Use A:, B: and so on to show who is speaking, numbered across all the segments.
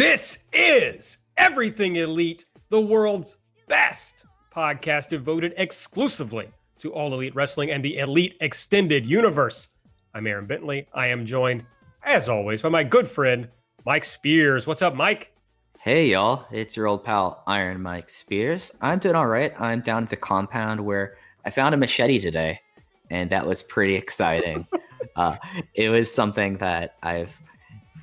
A: This is Everything Elite, the world's best podcast devoted exclusively to all elite wrestling and the elite extended universe. I'm Aaron Bentley. I am joined, as always, by my good friend, Mike Spears. What's up, Mike?
B: Hey, y'all. It's your old pal, Iron Mike Spears. I'm doing all right. I'm down at the compound where I found a machete today, and that was pretty exciting. uh, it was something that I've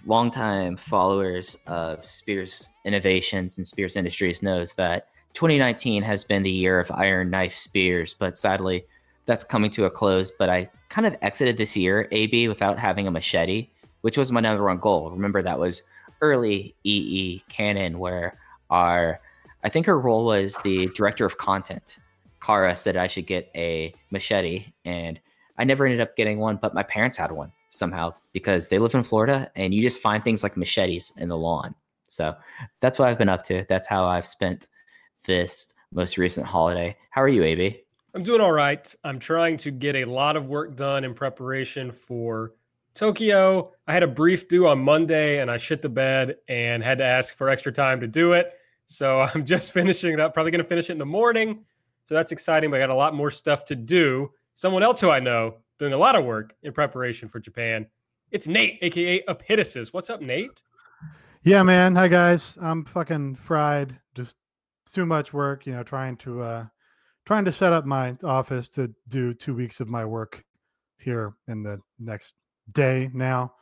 B: longtime followers of Spears Innovations and Spears Industries knows that 2019 has been the year of Iron Knife Spears, but sadly, that's coming to a close. But I kind of exited this year, AB, without having a machete, which was my number one goal. Remember, that was early EE canon, where our, I think her role was the director of content. Kara said I should get a machete, and I never ended up getting one, but my parents had one somehow because they live in Florida and you just find things like machetes in the lawn. So that's what I've been up to. That's how I've spent this most recent holiday. How are you, AB?
A: I'm doing all right. I'm trying to get a lot of work done in preparation for Tokyo. I had a brief due on Monday and I shit the bed and had to ask for extra time to do it. So I'm just finishing it up, probably going to finish it in the morning. So that's exciting, but I got a lot more stuff to do. Someone else who I know doing a lot of work in preparation for Japan. It's Nate, aka Epitasis. What's up, Nate?
C: Yeah, man. Hi guys. I'm fucking fried. Just too much work, you know, trying to uh trying to set up my office to do two weeks of my work here in the next day now.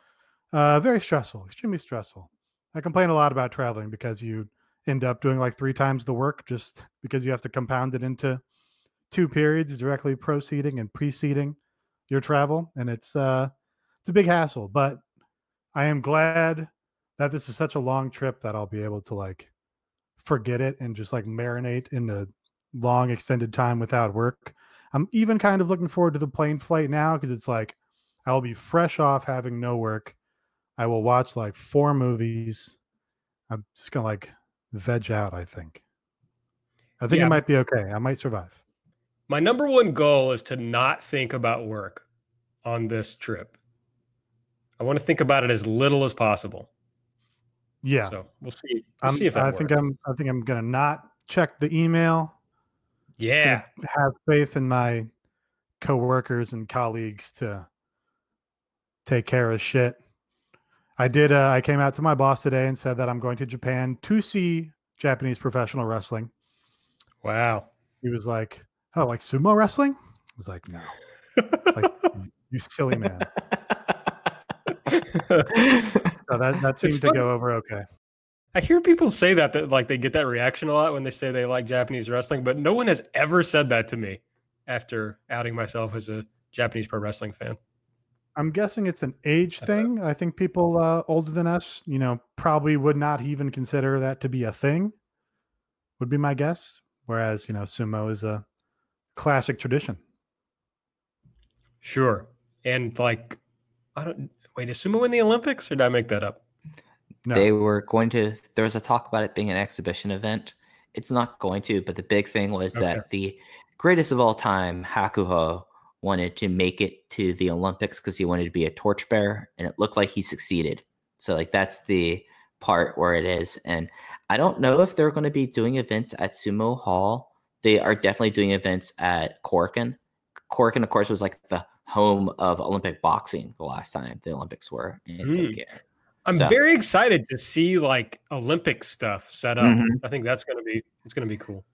C: Uh very stressful, extremely stressful. I complain a lot about traveling because you end up doing like three times the work just because you have to compound it into two periods directly proceeding and preceding your travel, and it's uh, it's a big hassle. But I am glad that this is such a long trip that I'll be able to like forget it and just like marinate in a long extended time without work. I'm even kind of looking forward to the plane flight now because it's like I'll be fresh off having no work. I will watch like four movies. I'm just gonna like veg out, I think. I think yeah. it might be okay. I might survive.
A: My number one goal is to not think about work on this trip. I want to think about it as little as possible.
C: Yeah.
A: So we'll see. We'll see if
C: I
A: works.
C: think I'm. I think I'm gonna not check the email.
A: Yeah.
C: Have faith in my coworkers and colleagues to take care of shit. I did. Uh, I came out to my boss today and said that I'm going to Japan to see Japanese professional wrestling.
A: Wow.
C: He was like, oh, like sumo wrestling? I was like, no. like, you silly man. so that, that seemed to go over okay.
A: I hear people say that that like they get that reaction a lot when they say they like Japanese wrestling, but no one has ever said that to me after outing myself as a Japanese pro wrestling fan.
C: I'm guessing it's an age thing. I think people uh, older than us, you know, probably would not even consider that to be a thing. Would be my guess. Whereas, you know, sumo is a classic tradition.
A: Sure. And like, I don't wait, is sumo in the Olympics or did I make that up?
B: No. They were going to, there was a talk about it being an exhibition event. It's not going to, but the big thing was okay. that the greatest of all time, Hakuho, wanted to make it to the Olympics because he wanted to be a torchbearer, and it looked like he succeeded. So, like, that's the part where it is. And I don't know if they're going to be doing events at Sumo Hall they are definitely doing events at Korakuen. Korakuen, of course, was like the home of Olympic boxing the last time the Olympics were in mm. Tokyo.
A: I'm so. very excited to see like Olympic stuff set up. Mm-hmm. I think that's gonna be it's gonna be cool.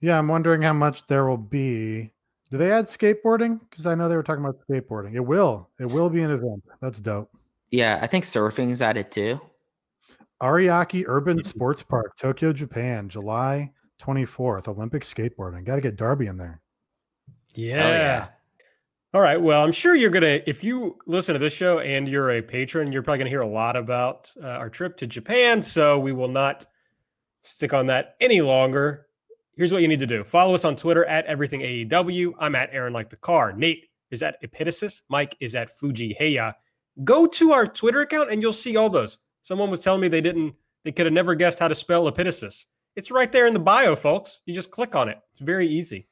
C: Yeah, I'm wondering how much there will be. Do they add skateboarding? Because I know they were talking about skateboarding. It will. It will be an event. That's dope.
B: Yeah, I think surfing is added too.
C: Ariake Urban Sports Park, Tokyo, Japan, July 24th, Olympic skateboarding. Got to get Darby in there.
A: Yeah. yeah. All right. Well, I'm sure you're gonna if you listen to this show and you're a patron, you're probably gonna hear a lot about uh, our trip to Japan. So we will not stick on that any longer. Here's what you need to do: follow us on Twitter at Everything AEW. I'm at Aaron like the car. Nate is at Epitasis. Mike is at Fuji Heya. Go to our Twitter account and you'll see all those. Someone was telling me they didn't, they could have never guessed how to spell Epitasis. It's right there in the bio, folks. You just click on it. It's very easy.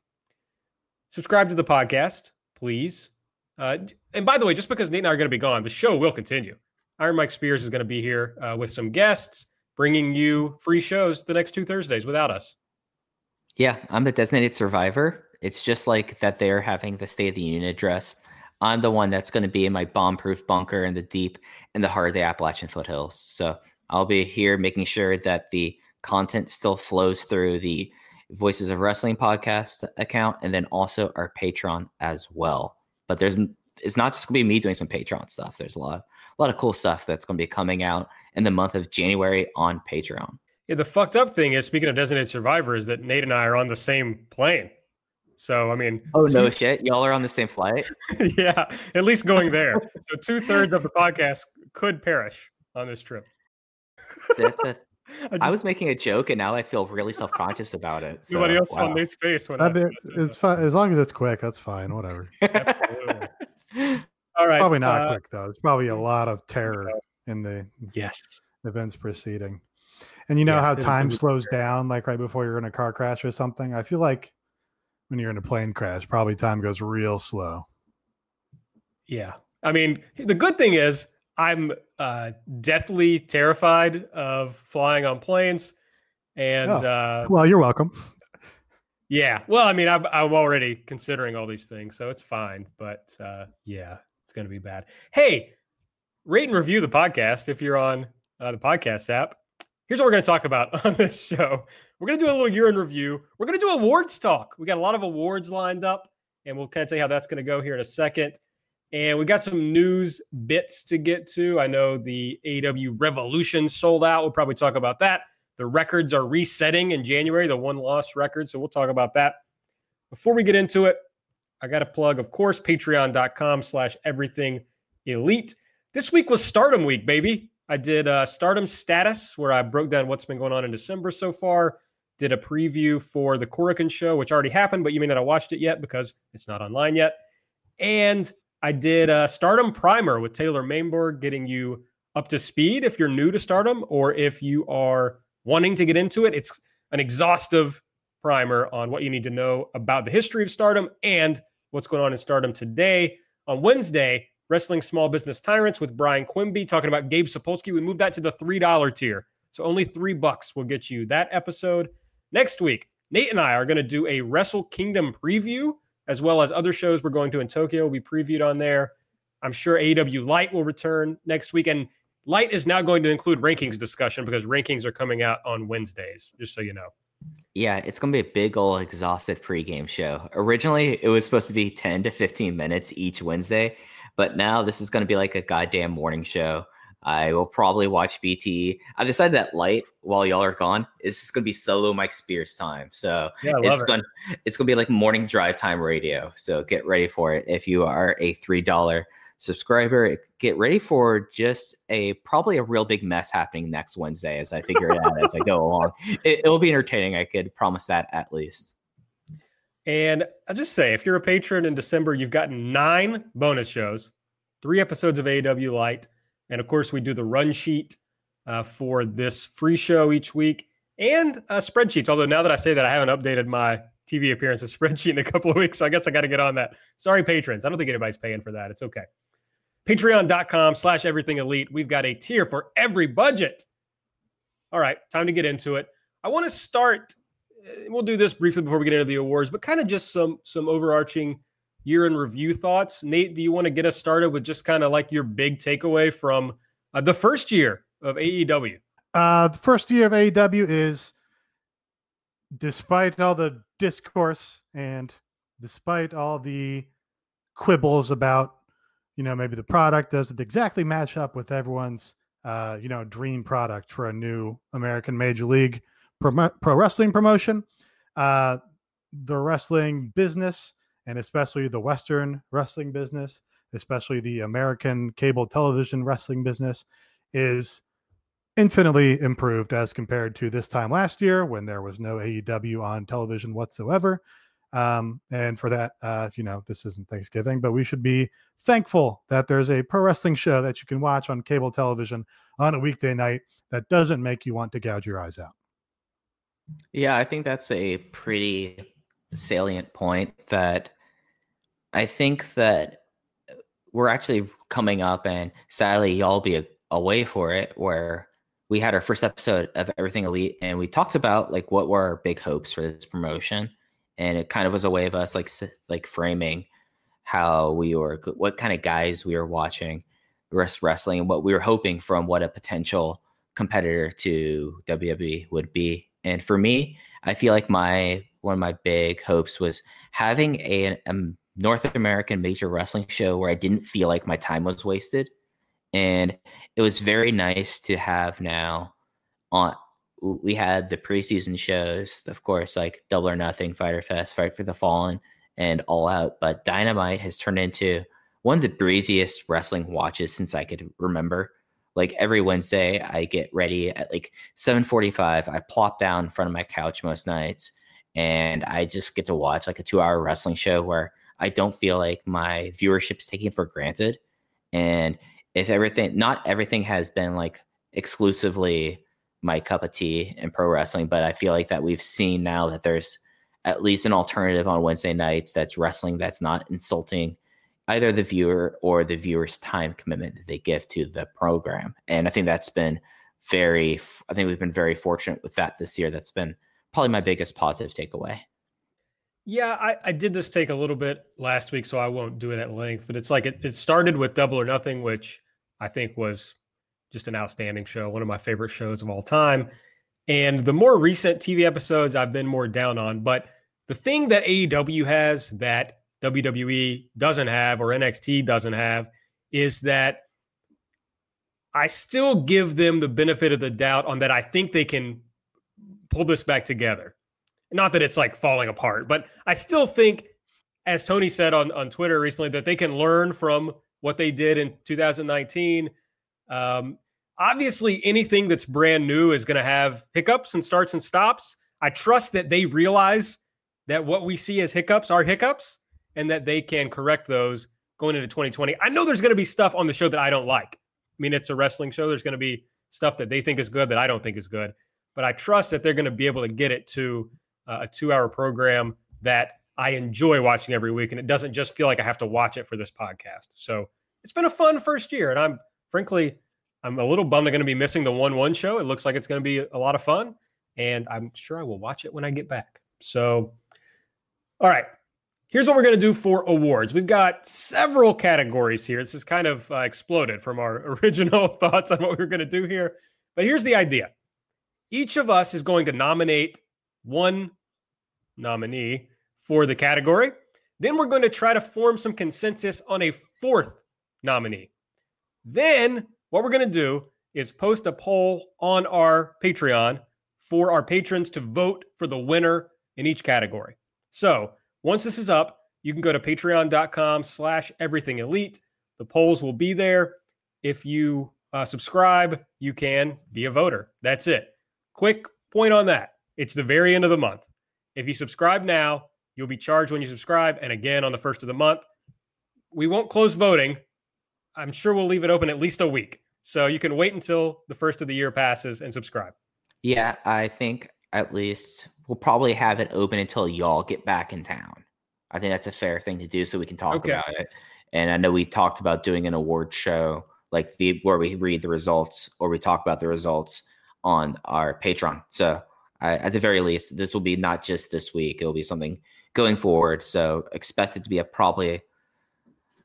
A: Subscribe to the podcast, please. Uh, and by the way, just because Nate and I are going to be gone, the show will continue. Iron Mike Spears is going to be here uh, with some guests, bringing you free shows the next two Thursdays without us.
B: Yeah, I'm the designated survivor. It's just like that they're having the State of the Union address. I'm the one that's going to be in my bomb proof bunker in the deep in the heart of the Appalachian foothills. So I'll be here making sure that the content still flows through the Voices of Wrestling podcast account and then also our Patreon as well. But there's it's not just gonna be me doing some Patreon stuff. There's a lot a lot of cool stuff that's gonna be coming out in the month of January on Patreon.
A: Yeah, the fucked up thing is speaking of designated survivor is that Nate and I are on the same plane. So I mean,
B: oh no shit, y'all are on the same flight.
A: yeah, at least going there. so two thirds of the podcast could perish on this trip.
B: that, that, I, just, I, was making a joke, and now I feel really self conscious about it.
A: So, Nobody else wow. on Nate's face when I,
C: I it's fine as long as it's quick. That's fine. Whatever.
A: All right.
C: Probably not uh, quick though. There's probably a lot of terror in the
A: yes
C: events proceeding. And you know yeah, how time slows down, like right before you're in a car crash or something. I feel like when you're in a plane crash, probably time goes real slow.
A: Yeah. I mean, the good thing is I'm uh, deathly terrified of flying on planes. And oh. uh,
C: well, you're welcome.
A: Yeah. Well, I mean, I'm, I'm already considering all these things, so it's fine. But uh, yeah, it's going to be bad. Hey, rate and review the podcast if you're on uh, the podcast app. Here's what we're going to talk about on this show. We're going to do a little year in review. We're going to do awards talk. We got a lot of awards lined up, and we'll kind of tell you how that's going to go here in a second. And we got some news bits to get to. I know the AW Revolution sold out. We'll probably talk about that. The records are resetting in January, the one loss record. So we'll talk about that. Before we get into it, I got to plug, of course, patreon.com slash everything elite. This week was Stardom Week, baby. I did uh, Stardom status where I broke down what's been going on in December so far. Did a preview for the Korakuen show, which already happened, but you may not have watched it yet because it's not online yet. And I did a Stardom Primer with Taylor Mainborg, getting you up to speed if you're new to Stardom or if you are wanting to get into it. It's an exhaustive primer on what you need to know about the history of Stardom and what's going on in Stardom today. On Wednesday, Wrestling Small Business Tyrants with Brian Quimby talking about Gabe Sapolsky. We moved that to the $3 tier. So only three bucks will get you that episode. Next week, Nate and I are going to do a Wrestle Kingdom preview, as well as other shows we're going to in Tokyo will be previewed on there. I'm sure AW Light will return next week. And Light is now going to include rankings discussion because rankings are coming out on Wednesdays, just so you know.
B: Yeah, it's going to be a big old exhausted pregame show. Originally, it was supposed to be 10 to 15 minutes each Wednesday. But now this is going to be like a goddamn morning show. I will probably watch BT. I've decided that light while y'all are gone is just going to be solo Mike Spears time. So yeah, it's it. going it's going to be like morning drive time radio. So get ready for it. If you are a three dollar subscriber, get ready for just a probably a real big mess happening next Wednesday as I figure it out as I go along. It, it will be entertaining. I could promise that at least.
A: And I'll just say, if you're a patron in December, you've gotten nine bonus shows, three episodes of AW Light, and of course, we do the run sheet uh, for this free show each week and uh, spreadsheets. Although now that I say that, I haven't updated my TV appearance spreadsheet in a couple of weeks, so I guess I got to get on that. Sorry, patrons. I don't think anybody's paying for that. It's okay. Patreon.com slash everything elite. We've got a tier for every budget. All right, time to get into it. I want to start we'll do this briefly before we get into the awards, but kind of just some some overarching year in review thoughts. Nate, do you want to get us started with just kind of like your big takeaway from uh, the first year of AEW?
C: Uh, the first year of AEW is, despite all the discourse and despite all the quibbles about, you know, maybe the product doesn't exactly match up with everyone's, uh, you know, dream product for a new American Major League pro, pro wrestling promotion. Uh, the wrestling business and especially the Western wrestling business, especially the American cable television wrestling business, is infinitely improved as compared to this time last year when there was no AEW on television whatsoever. Um, and for that, uh, you know, this isn't Thanksgiving, but we should be thankful that there's a pro wrestling show that you can watch on cable television on a weekday night that doesn't make you want to gouge your eyes out.
B: Yeah, I think that's a pretty salient point that I think that uh, we're actually coming up and sadly y'all be away for it where we had our first episode of Everything Elite, and we talked about like what were our big hopes for this promotion, and it kind of was a way of us like like framing how we were, what kind of guys we were watching wrestling, and what we were hoping from what a potential competitor to WWE would be. And for me, I feel like my one of my big hopes was having a, a North American major wrestling show where I didn't feel like my time was wasted and it was very nice to have now on we had the preseason shows of course like double or nothing fighter fest fight for the fallen and all out but dynamite has turned into one of the breeziest wrestling watches since i could remember. Like every wednesday i get ready at like 7.45 i plop down in front of my couch most nights and i just get to watch like a two hour wrestling show where i don't feel like my viewership is taken for granted and if everything not everything has been like exclusively my cup of tea in pro wrestling, but I feel like that we've seen now that there's at least an alternative on Wednesday nights that's wrestling that's not insulting either the viewer or the viewer's time commitment that they give to the program. And I think that's been very I think we've been very fortunate with that this year. That's been probably my biggest positive takeaway.
A: Yeah, I, I did this take a little bit last week, so I won't do it at length. But it's like it, it started with Double or Nothing, which I think was just an outstanding show, one of my favorite shows of all time. And the more recent TV episodes I've been more down on, but the thing that AEW has that WWE doesn't have or NXT doesn't have is that I still give them the benefit of the doubt on that I think they can pull this back together. Not that it's like falling apart, but I still think, as Tony said on, on Twitter recently, that they can learn from what they did in 2019. Um, obviously, anything that's brand new is going to have hiccups and starts and stops. I trust that they realize that what we see as hiccups are hiccups and that they can correct those going into 2020. I know there's going to be stuff on the show that I don't like. I mean, it's a wrestling show. There's going to be stuff that they think is good that I don't think is good. But I trust that they're going to be able to get it to uh, a two hour program that I enjoy watching every week, and it doesn't just feel like I have to watch it for this podcast. So it's been a fun first year, and I'm frankly I'm a little bummed I'm going to be missing the one one show. It looks like it's going to be a lot of fun, and I'm sure I will watch it when I get back. So, all right, here's what we're going to do for awards. We've got several categories here. This has kind of uh, exploded from our original thoughts on what we were going to do here, but here's the idea: each of us is going to nominate one nominee for the category. Then we're going to try to form some consensus on a fourth nominee. Then what we're going to do is post a poll on our Patreon for our patrons to vote for the winner in each category. So once this is up, you can go to patreon.com slash everything elite. The polls will be there. If you uh, subscribe, you can be a voter. That's it. Quick point on that. It's the very end of the month. If you subscribe now, You'll be charged when you subscribe, and again on the first of the month. We won't close voting. I'm sure we'll leave it open at least a week. So you can wait until the first of the year passes and subscribe.
B: Yeah, I think at least we'll probably have it open until y'all get back in town. I think that's a fair thing to do so we can talk okay. about it. And I know we talked about doing an award show like the where we read the results or we talk about the results on our Patreon. So I, at the very least, this will be not just this week. It'll be something going forward. So expect it to be a probably.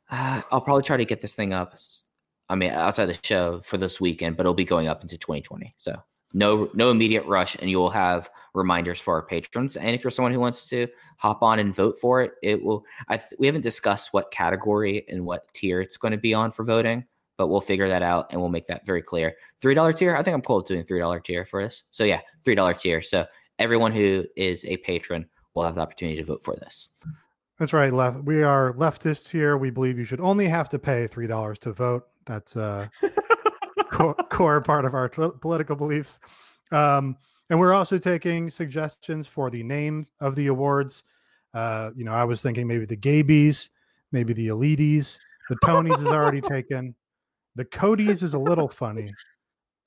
B: Uh, I'll probably try to get this thing up. I mean, outside the show for this weekend, but it'll be going up into 2020. So no no immediate rush, and you will have reminders for our patrons. And if you're someone who wants to hop on and vote for it, it will. I th- we haven't discussed what category and what tier it's going to be on for voting, but we'll figure that out and we'll make that very clear. Three dollar tier. I think I'm cool with doing three dollar tier for this. So yeah, three dollar tier. So everyone who is a patron will have the opportunity to vote for this.
C: That's right. Left. We are leftists here. We believe you should only have to pay three dollars to vote. That's a core, core part of our t- political beliefs. Um, and we're also taking suggestions for the name of the awards. Uh, you know, I was thinking maybe the Gabies, maybe the Elites. The Tonys is already taken. The Cody's is a little funny,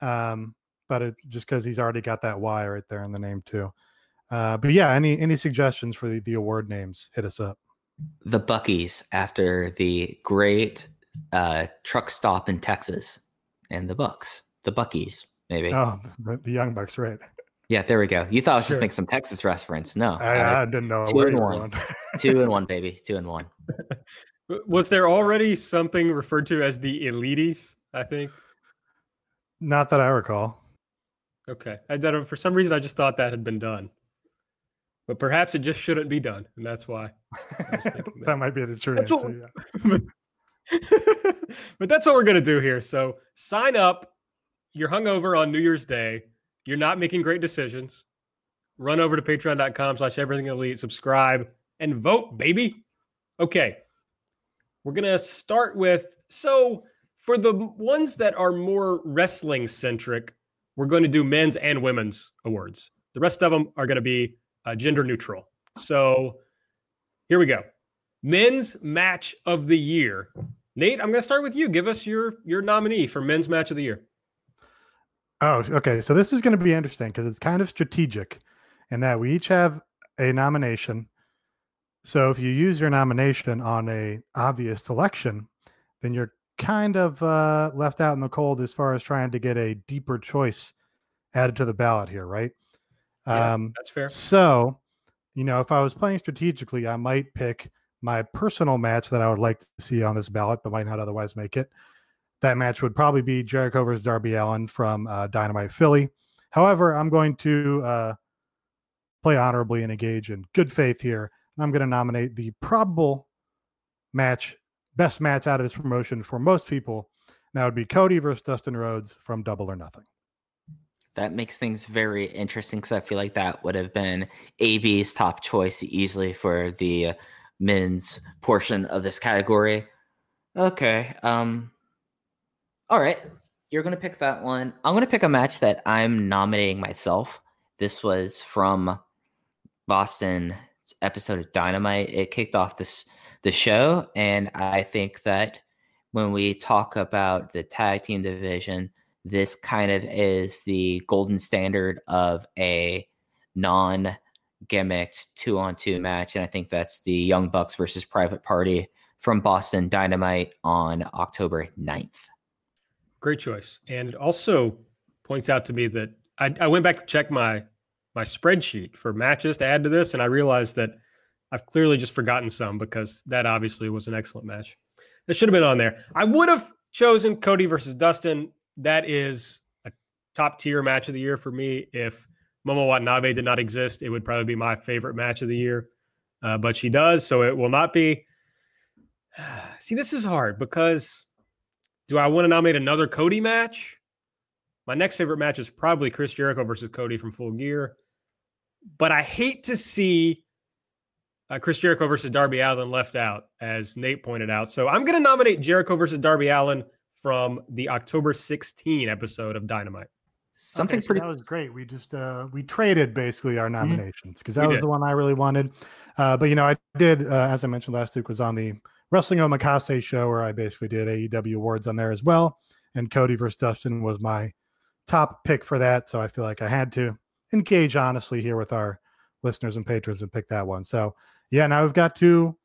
C: um, but it, just because he's already got that Y right there in the name too. Uh, but yeah, any any suggestions for the, the award names? Hit us up.
B: The Buckies after the great uh, truck stop in Texas, and the Bucks, the Buckies, maybe.
C: Oh, the, the Young Bucks, right?
B: Yeah, there we go. You thought I was
C: Sure.
B: just making some Texas reference. No,
C: I,
B: uh,
C: I didn't know
B: two and one. two and one, baby, two and one.
A: Was there already something referred to as the elites? I think.
C: Not that I recall.
A: Okay. I don't, for some reason I just thought that had been done. But perhaps it just shouldn't be done, and that's why.
C: that.
A: that.
C: might be the true
A: That's what-
C: answer. Yeah.
A: but that's what we're gonna do here. So sign up. You're hungover on New Year's Day. You're not making great decisions. Run over to patreon.com slash everything elite, subscribe, and vote, baby. Okay. We're gonna start with so for the ones that are more wrestling centric, we're going to do men's and women's awards. The rest of them are going to be uh, gender neutral. So here we go. Men's match of the year. Nate, I'm going to start with you. Give us your your nominee for men's match of the year.
C: Oh, okay. So this is going to be interesting because it's kind of strategic in that we each have a nomination. So if you use your nomination on a obvious selection, then you're kind of uh, left out in the cold as far as trying to get a deeper choice added to the ballot here, right?
A: Yeah.
C: Um,
A: That's fair.
C: So, you know, if I was playing strategically, I might pick my personal match that I would like to see on this ballot, but might not otherwise make it. That match would probably be Jericho versus Darby Allin from uh, Dynamite Philly. However, I'm going to uh, play honorably and engage in good faith here. And I'm going to nominate the probable match, best match out of this promotion for most people. And that would be Cody versus Dustin Rhodes from Double or Nothing.
B: That makes things very interesting because I feel like that would have been AB's top choice easily for the men's portion of this category. Okay. Um. All right. You're gonna pick that one. I'm gonna pick a match that I'm nominating myself. This was from Boston episode of Dynamite. It kicked off this the show, and I think that when we talk about the tag team division, this kind of is the golden standard of a non gimmicked two on two match. And I think that's the Young Bucks versus Private Party from Boston Dynamite on October 9th.
A: Great choice. And it also points out to me that I, I went back to check my my spreadsheet for matches to add to this, and I realized that I've clearly just forgotten some because that obviously was an excellent match. It should have been on there. I would have chosen Cody versus Dustin. That is a top tier match of the year for me. If Momo Watanabe did not exist, it would probably be my favorite match of the year. Uh, but she does, so it will not be. See, this is hard because do I want to nominate another Cody match? My next favorite match is probably Chris Jericho versus Cody from Full Gear. But I hate to see uh, Chris Jericho versus Darby Allin left out, as Nate pointed out. So I'm going to nominate Jericho versus Darby Allin from the October 16 episode of Dynamite.
B: Something
C: Okay, so
B: pretty Mm-hmm.
C: that was great. We just uh we traded basically our nominations because that
A: We
C: was
A: did.
C: the one I really wanted. Uh, but you know, I did uh, as I mentioned last week was on the Wrestling Omakase show where I basically did AEW awards on there as well. And Cody versus Dustin was my top pick for that. So I feel like I had to engage honestly here with our listeners and patrons and pick that one. So yeah, now we've got to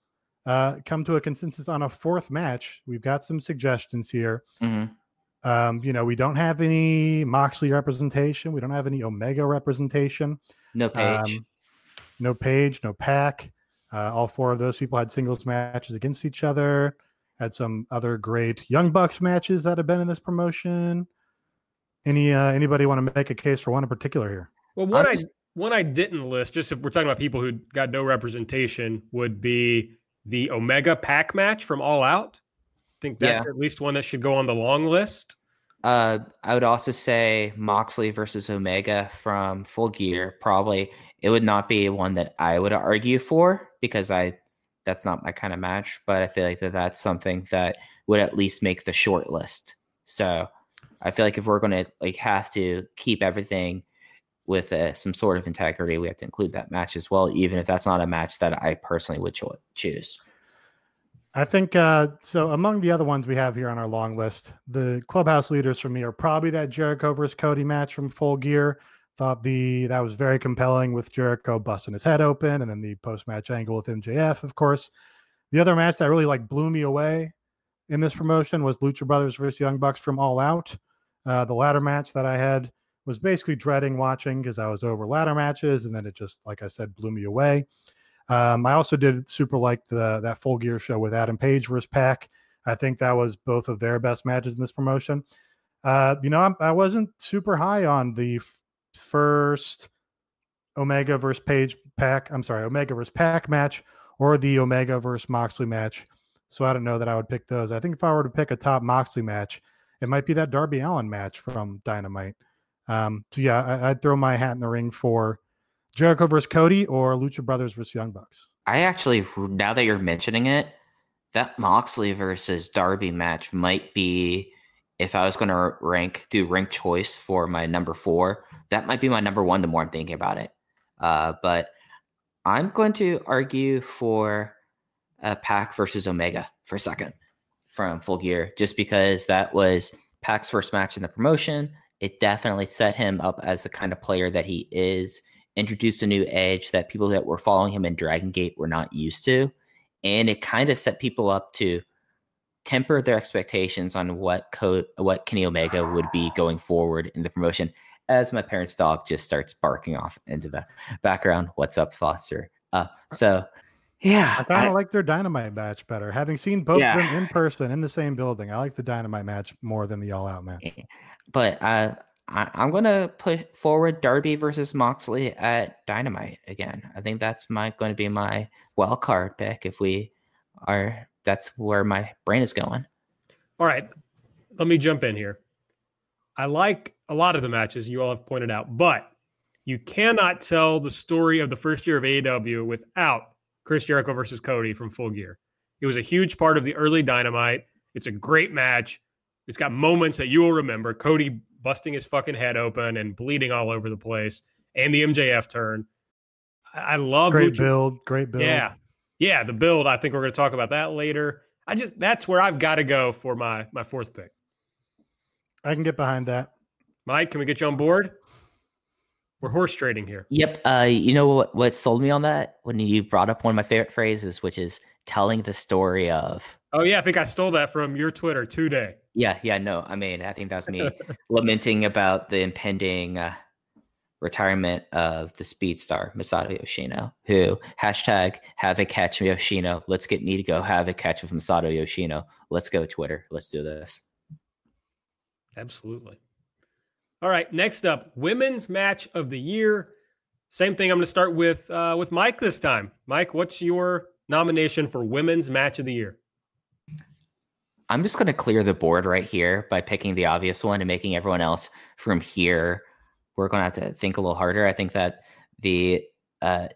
C: uh, come to a consensus on a fourth match. We've got some suggestions here.
B: Mhm.
C: Um, you know, we don't have any Moxley representation. We don't have any Omega representation.
B: no page.
C: Um, no Page, no Pack. Uh, all four of those people had singles matches against each other. Had some other great Young Bucks matches that have been in this promotion. Any uh, anybody want to make a case for one in particular here?
A: Well, one I
B: just-
A: one I didn't list, just if we're talking about people who got no representation, would be the Omega Pack match from All Out. I think that's at least one that should go on the long list.
B: Uh, I would also say Moxley versus Omega from Full Gear. Probably it would not be one that I would argue for because I that's not my kind of match, but I feel like that that's something that would at least make the short list. So I feel like if we're going to like have to keep everything with uh, some sort of integrity, we have to include that match as well, even if that's not a match that I personally would cho- choose.
C: I think uh, so. Among the other ones we have here on our long list, the clubhouse leaders for me are probably that Jericho versus Cody match from Full Gear. Thought the that was very compelling with Jericho busting his head open, and then the post match angle with MJF, of course. The other match that really like blew me away in this promotion was Lucha Brothers versus Young Bucks from All Out. Uh, the latter match that I had was basically dreading watching because I was over ladder matches, and then it just, like I said, blew me away. Um, I also did super like the that full gear show with Adam Page versus Pac. I think that was both of their best matches in this promotion. Uh, you know, I, I, wasn't super high on the f- first Omega versus Page Pac. I'm sorry, Omega versus Pac match or the Omega versus Moxley match. So I don't know that I would pick those. I think if I were to pick a top Moxley match, it might be that Darby Allin match from Dynamite. Um, so yeah, I, would throw my hat in the ring for Jericho versus Cody or Lucha Brothers versus Young Bucks?
B: I actually, now that you're mentioning it, that Moxley versus Darby match might be, if I was going to rank, do rank choice for my number four, that might be my number one the more I'm thinking about it. Uh, but I'm going to argue for a Pac versus Omega for a second from Full Gear, just because that was Pac's first match in the promotion. It definitely set him up as the kind of player that he is introduced a new edge that people that were following him in Dragon Gate were not used to. And it kind of set people up to temper their expectations on what code what Kenny Omega would be going forward in the promotion. As my parents' dog just starts barking off into the background. What's up, Foster? Uh, so yeah,
C: I kind of like their dynamite match better. Having seen both yeah. of them in person in the same building, I like the dynamite match more than the all out match.
B: But uh, I, am gonna push forward Darby versus Moxley at Dynamite again. I think that's my going to be my wild card pick if we are. That's where my brain is going.
A: All right, let me jump in here. I like a lot of the matches you all have pointed out, but you cannot tell the story of the first year of AEW without Chris Jericho versus Cody from Full Gear. It was a huge part of the early Dynamite. It's a great match. It's got moments that you will remember. Cody busting his fucking head open and bleeding all over the place, and the MJF turn. I, love
C: great Lucha. build, great build.
A: Yeah, yeah, the build. I think we're going to talk about that later. I just that's where I've got to go for my my fourth pick.
C: I can get behind that.
A: Mike, can we get you on board? We're horse trading here.
B: Yep. Uh, you know what? What sold me on that when you brought up one of my favorite phrases, which is telling the story of.
A: Oh yeah, I think I stole that from your Twitter today.
B: Yeah, yeah, no. I mean, I think that's me lamenting about the impending uh, retirement of the speed star Masato Yoshino, who hashtag have a catch Yoshino. Let's get me to go have a catch with Masato Yoshino. Let's go Twitter. Let's do this.
A: Absolutely. All right, next up, women's match of the year. Same thing. I'm going to start with uh, with Mike this time. Mike, what's your nomination for women's match of the year?
B: I'm just going to clear the board right here by picking the obvious one and making everyone else from here. We're going to have to think a little harder. I think that the uh,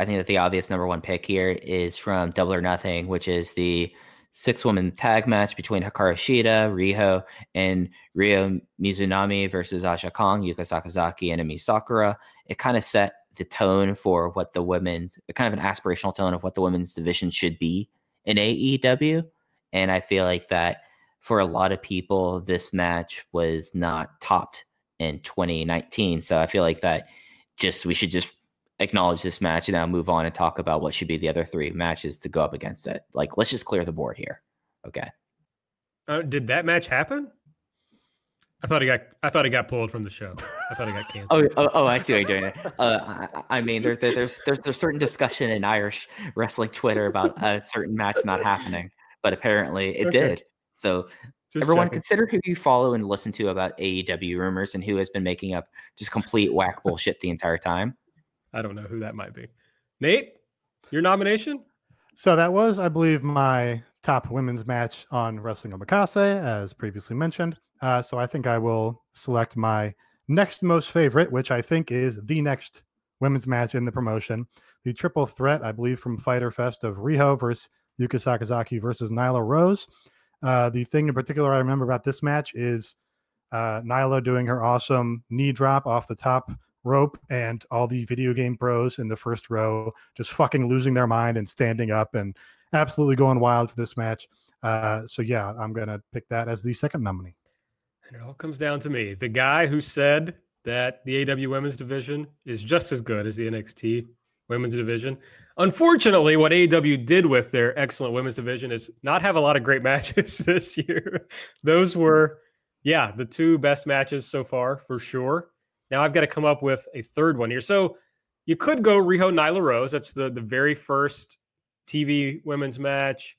B: I think that the obvious number one pick here is from Double or Nothing, which is the six woman tag match between Hikaru Shida, Riho, and Ryo Mizunami versus Aja Kong, Yuka Sakazaki, and Emi Sakura. It kind of set the tone for what the women's, kind of an aspirational tone of what the women's division should be in AEW. And I feel like that for a lot of people, this match was not topped in 2019. So I feel like that just we should just acknowledge this match and now move on and talk about what should be the other three matches to go up against it. Like, let's just clear the board here. Okay.
A: Uh, did that match happen? I thought he got. I thought he got pulled from the show. I thought he got canceled.
B: oh, oh, oh, I see what you're doing. Uh, I, I, mean, there, there, there's there's there's certain discussion in Irish wrestling Twitter about a certain match not happening but apparently it okay. did. So just everyone checking. consider who you follow and listen to about AEW rumors and who has been making up just complete whack bullshit the entire time.
A: I don't know who that might be. Nate, your nomination?
C: So that was, I believe, my top women's match on Wrestling Omakase, as previously mentioned. Uh, so I think I will select my next most favorite, which I think is the next women's match in the promotion. The triple threat, I believe, from Fighter Fest of Riho versus Yuka Sakazaki versus Nyla Rose. Uh, the thing in particular I remember about this match is uh, Nyla doing her awesome knee drop off the top rope, and all the video game pros in the first row just fucking losing their mind and standing up and absolutely going wild for this match. Uh, so yeah, I'm gonna pick that as the second nominee.
A: And it all comes down to me, the guy who said that the AW Women's Division is just as good as the NXT Women's Division. Unfortunately, what AEW did with their excellent women's division is not have a lot of great matches this year. Those were, yeah, the two best matches so far for sure. Now I've got to come up with a third one here. So you could go Riho Nyla Rose. That's the the very first TV women's match.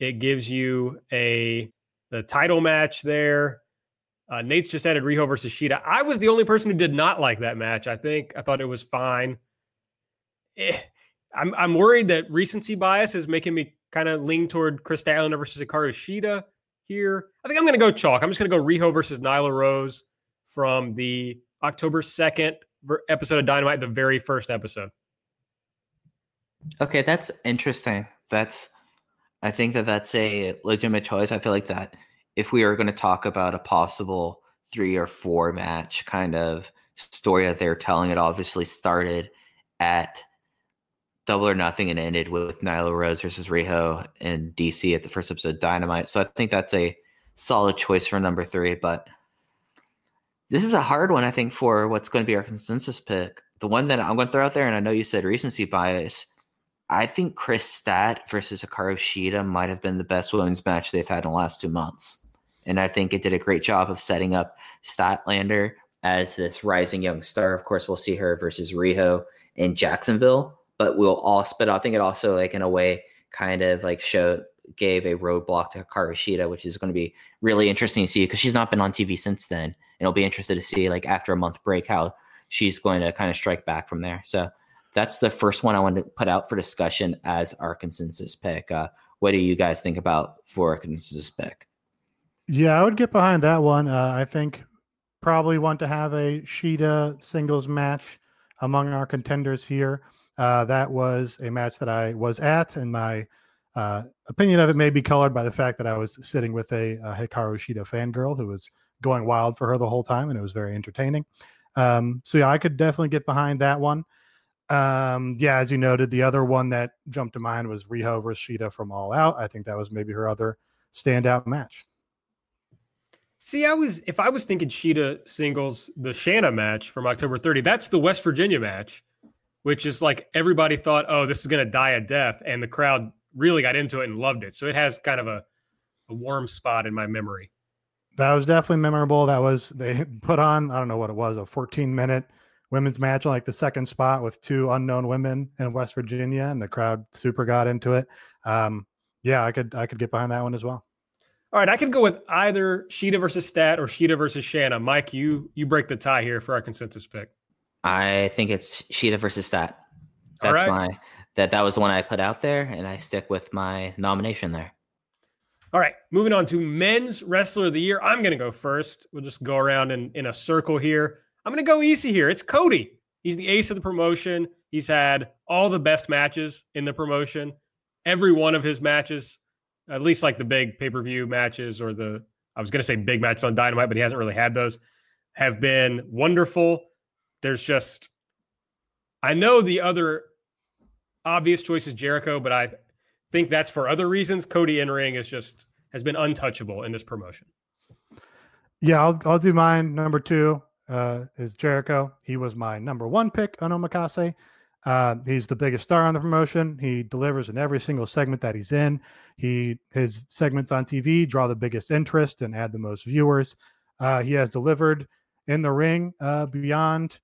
A: It gives you a the title match there. Uh, Nate's just added Riho versus Shida. I was the only person who did not like that match. I think I thought it was fine. Eh, I'm I'm worried that recency bias is making me kind of lean toward Kris Statlander versus Hikaru Shida here. I think I'm going to go chalk. I'm just going to go Riho versus Nyla Rose from the October 2nd episode of Dynamite, the very first episode.
B: Okay, that's interesting. That's I think that that's a legitimate choice. I feel like that if we are going to talk about a possible three or four match kind of story that they're telling, it obviously started at Double or Nothing and ended with Nyla Rose versus Riho and DC at the first episode of Dynamite. So I think that's a solid choice for number three. But this is a hard one, I think, for what's going to be our consensus pick. The one that I'm going to throw out there, and I know you said recency bias. I think Kris Stat versus Hikaru Shida might have been the best women's match they've had in the last two months. And I think it did a great job of setting up Statlander as this rising young star. Of course, we'll see her versus Riho in Jacksonville but we'll also, but I think it also like in a way kind of like show gave a roadblock to Hikaru Shida, which is going to be really interesting to see because she's not been on TV since then. And it'll be interesting to see like after a month break how she's going to kind of strike back from there. So that's the first one I wanted to put out for discussion as our consensus pick. Uh, what do you guys think about for a consensus pick?
C: Yeah, I would get behind that one. Uh, I think probably want to have a Shida singles match among our contenders here. Uh, that was a match that I was at, and my uh, opinion of it may be colored by the fact that I was sitting with a, a Hikaru Shida fangirl who was going wild for her the whole time, and it was very entertaining. Um, so yeah, I could definitely get behind that one. Um, yeah, as you noted, the other one that jumped to mind was Riho versus Shida from All Out. I think that was maybe her other standout match.
A: See, I was if I was thinking Shida singles, the Shanna match from October 30, that's the West Virginia match which is like everybody thought, oh, this is going to die a death. And the crowd really got into it and loved it. So it has kind of a, a warm spot in my memory.
C: That was definitely memorable. That was, they put on, I don't know what it was, a 14 minute women's match on like the second spot with two unknown women in West Virginia. And the crowd super got into it. Um, yeah, I could, I could get behind that one as well.
A: All right, I could go with either Shida versus Stat or Shida versus Shanna. Mike, you you break the tie here for our consensus pick.
B: I think it's Shida versus Stat. That's right. my that that was the one I put out there, and I stick with my nomination there.
A: All right, moving on to men's wrestler of the year. I'm going to go first. We'll just go around in, in a circle here. I'm going to go easy here. It's Cody. He's the ace of the promotion. He's had all the best matches in the promotion. Every one of his matches, at least like the big pay per view matches or the, I was going to say big matches on Dynamite, but he hasn't really had those, have been wonderful there's just I know the other obvious choice is Jericho, but I think that's for other reasons. Cody in ring is just has been untouchable in this promotion.
C: Yeah, I'll I'll do mine. Number two uh, is Jericho. He was my number one pick on Omakase. Uh, he's the biggest star on the promotion. He delivers in every single segment that he's in. He his segments on TV draw the biggest interest and add the most viewers. Uh, he has delivered in the ring uh, beyond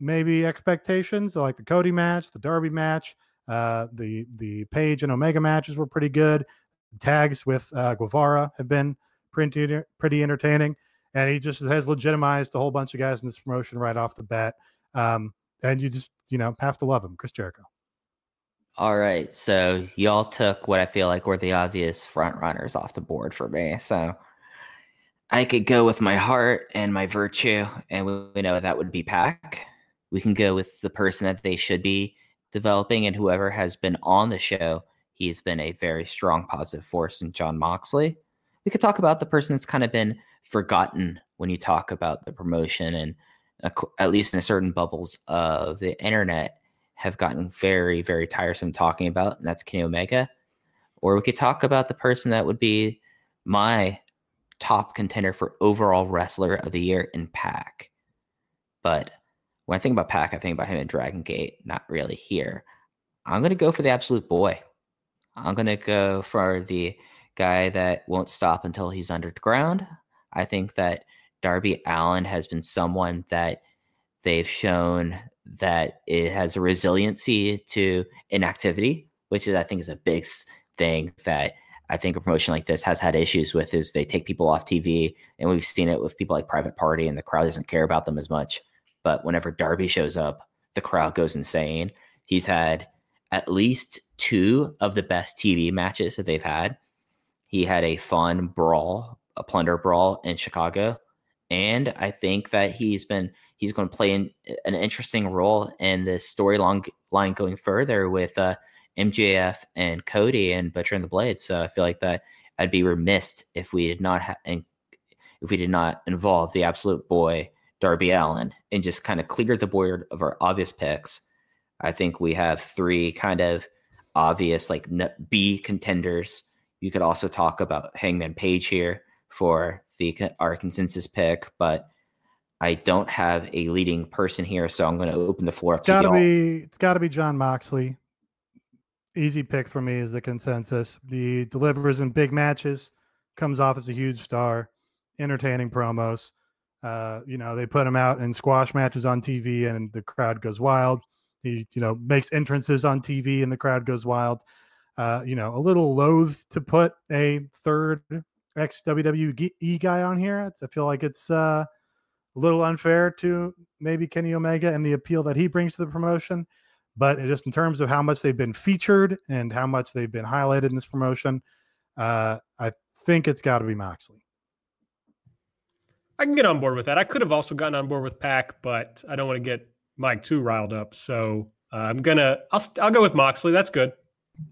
C: maybe expectations, like the Cody match, the Darby match, uh, the the Page and Omega matches were pretty good. Tags with uh, Guevara have been pretty pretty entertaining, and he just has legitimized a whole bunch of guys in this promotion right off the bat. Um, and you just you know have to love him, Chris Jericho.
B: All right, so y'all took what I feel like were the obvious front runners off the board for me. So I could go with my heart and my virtue, and we, know that would be Pac we can go with the person that they should be developing, and whoever has been on the show, he's been a very strong positive force in Jon Moxley. We could talk about the person that's kind of been forgotten when you talk about the promotion, and at least in a certain bubbles of the internet, have gotten very, very tiresome talking about, and that's Kenny Omega. Or we could talk about the person that would be my top contender for overall wrestler of the year in PAC. But when I think about PAC, I think about him in Dragon Gate, not really here. I'm going to go for the absolute boy. I'm going to go for the guy that won't stop until he's underground. I think that Darby Allin has been someone that they've shown that it has a resiliency to inactivity, which is I think is a big thing that I think a promotion like this has had issues with is they take people off TV, and we've seen it with people like Private Party, and the crowd doesn't care about them as much. But whenever Darby shows up, the crowd goes insane. He's had at least two of the best TV matches that they've had. He had a fun brawl, a plunder brawl in Chicago, and I think that he's been he's going to play in, an interesting role in the storyline line going further with uh, MJF and Cody and Butcher and the Blade. So I feel like that I'd be remiss if we did not ha- if we did not involve the absolute boy Darby Allin and just kind of clear the board of our obvious picks. I think we have three kind of obvious like B contenders. You could also talk about Hangman Page here for the our consensus pick, but I don't have a leading person here, so I'm going to open the floor
C: it's Gotta be it's got to be Jon Moxley easy pick for me is the consensus. He delivers in big matches, comes off as a huge star, entertaining promos. Uh, you know, they put him out in squash matches on TV and the crowd goes wild. He, you know, makes entrances on TV and the crowd goes wild. Uh, you know, a little loath to put a third ex WWE guy on here. I feel like it's uh, a little unfair to maybe Kenny Omega and the appeal that he brings to the promotion. But just in terms of how much they've been featured and how much they've been highlighted in this promotion, uh, I think it's got to be Moxley.
A: I can get on board with that. I could have also gotten on board with PAC, but I don't want to get Mike too riled up. So uh, I'm gonna I'll I'll go with Moxley. That's good.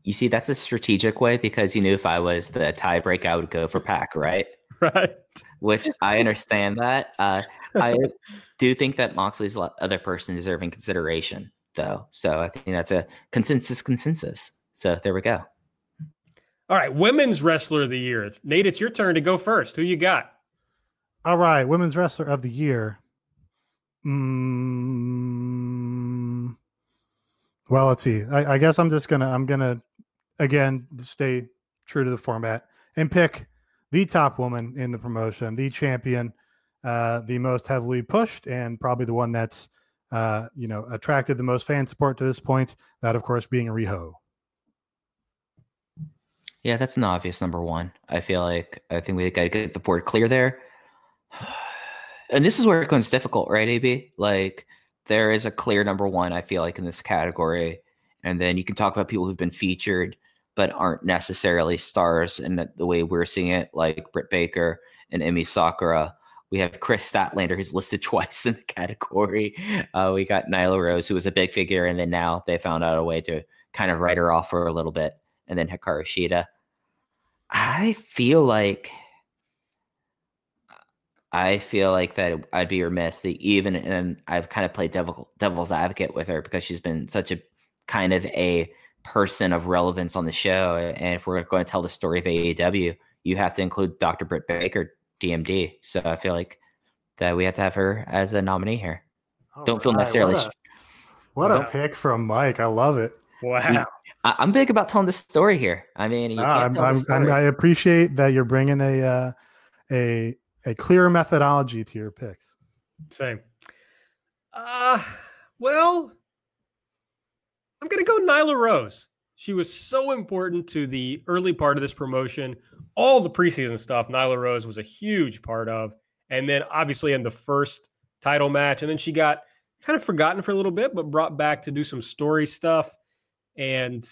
B: You see, that's a strategic way because you knew if I was the tiebreak, I would go for PAC, right?
A: Right.
B: Which I understand that. Uh, I do think that Moxley's other person deserving consideration though. So I think that's a consensus consensus. So there we go.
A: All right, women's wrestler of the year. Nate, it's your turn to go first. Who you got?
C: All right, women's wrestler of the year. Mm, well, let's see. I, I guess I'm just gonna I'm gonna again stay true to the format and pick the top woman in the promotion, the champion, uh, the most heavily pushed, and probably the one that's uh, you know, attracted the most fan support to this point. That, of course, being Riho.
B: Yeah, that's an obvious number one. I feel like I think we got to get the board clear there. And this is where it becomes difficult, right, AB? Like there is a clear number one. I feel like in this category, and then you can talk about people who've been featured but aren't necessarily stars in the, the way we're seeing it, like Britt Baker and Emi Sakura we have Kris Statlander, who's listed twice in the category. Uh, we got Nyla Rose, who was a big figure, and then now they found out a way to kind of write her off for a little bit. And then Hikaru Shida. I feel like I feel like that I'd be remiss that even and I've kind of played devil, devil's advocate with her because she's been such a kind of a person of relevance on the show. And if we're going to tell the story of AEW, you have to include Dr. Britt Baker DMD. So I feel like that we have to have her as a nominee here. All Don't feel necessarily.
C: What a, what a pick from Mike! I love it.
A: Wow.
B: I, am big about telling the story here. I mean, I'm, I'm,
C: I'm, i appreciate that you're bringing a uh, a a clear methodology to your picks.
A: Same. Uh, well, I'm gonna go Nyla Rose. She was so important to the early part of this promotion. All the preseason stuff, Nyla Rose was a huge part of. And then obviously in the first title match. And then she got kind of forgotten for a little bit, but brought back to do some story stuff. And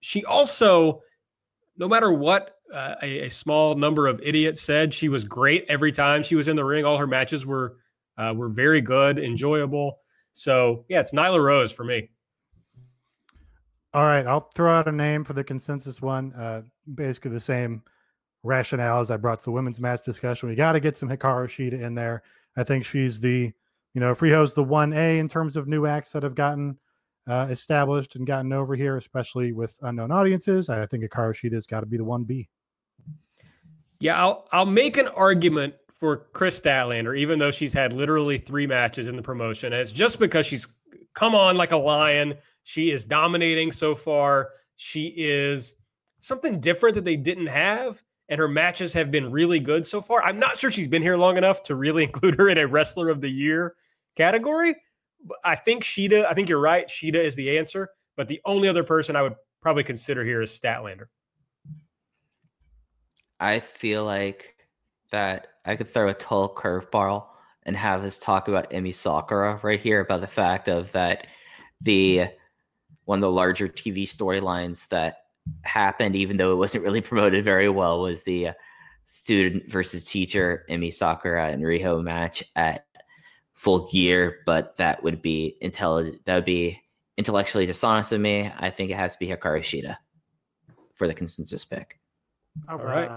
A: she also, no matter what uh, a, a, small number of idiots said, she was great every time she was in the ring. All her matches were uh, were very good, enjoyable. So yeah, it's Nyla Rose for me.
C: All right, I'll throw out a name for the consensus one. Uh, basically the same rationale as I brought to the women's match discussion. We got to get some Hikaru Shida in there. I think she's the, you know, Riho's the one A in terms of new acts that have gotten uh, established and gotten over here, especially with unknown audiences. I think Hikaru Shida's got to be the one B.
A: Yeah, I'll I'll make an argument for Kris Statlander, even though she's had literally three matches in the promotion. And it's just because she's come on like a lion. She is dominating so far. She is something different that they didn't have. And her matches have been really good so far. I'm not sure she's been here long enough to really include her in a wrestler of the year category. I think Shida, I think you're right. Shida is the answer. But the only other person I would probably consider here is Statlander.
B: I feel like that I could throw a total curveball and have this talk about Emi Sakura right here about the fact of that the one of the larger TV storylines that happened, even though it wasn't really promoted very well, was the student versus teacher Emi Sakura and Riho match at Full Gear. But that would be intelligent. That would be intellectually dishonest of me. I think it has to be Hikaru Shida for the consensus pick.
A: All right.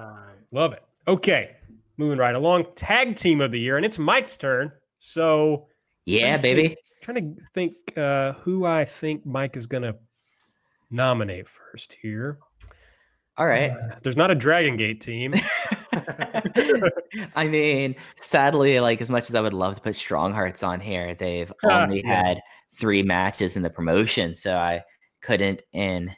A: Love it. Okay. Moving right along. Tag team of the year. And it's Mike's turn. So
B: Yeah, baby.
A: trying to think uh, who I think Mike is going to nominate first here.
B: All right.
A: Uh, there's not a Dragon Gate team.
B: I mean, sadly, like as much as I would love to put Strong Hearts on here, they've only
A: Yeah.
B: had three matches in the promotion, so I couldn't in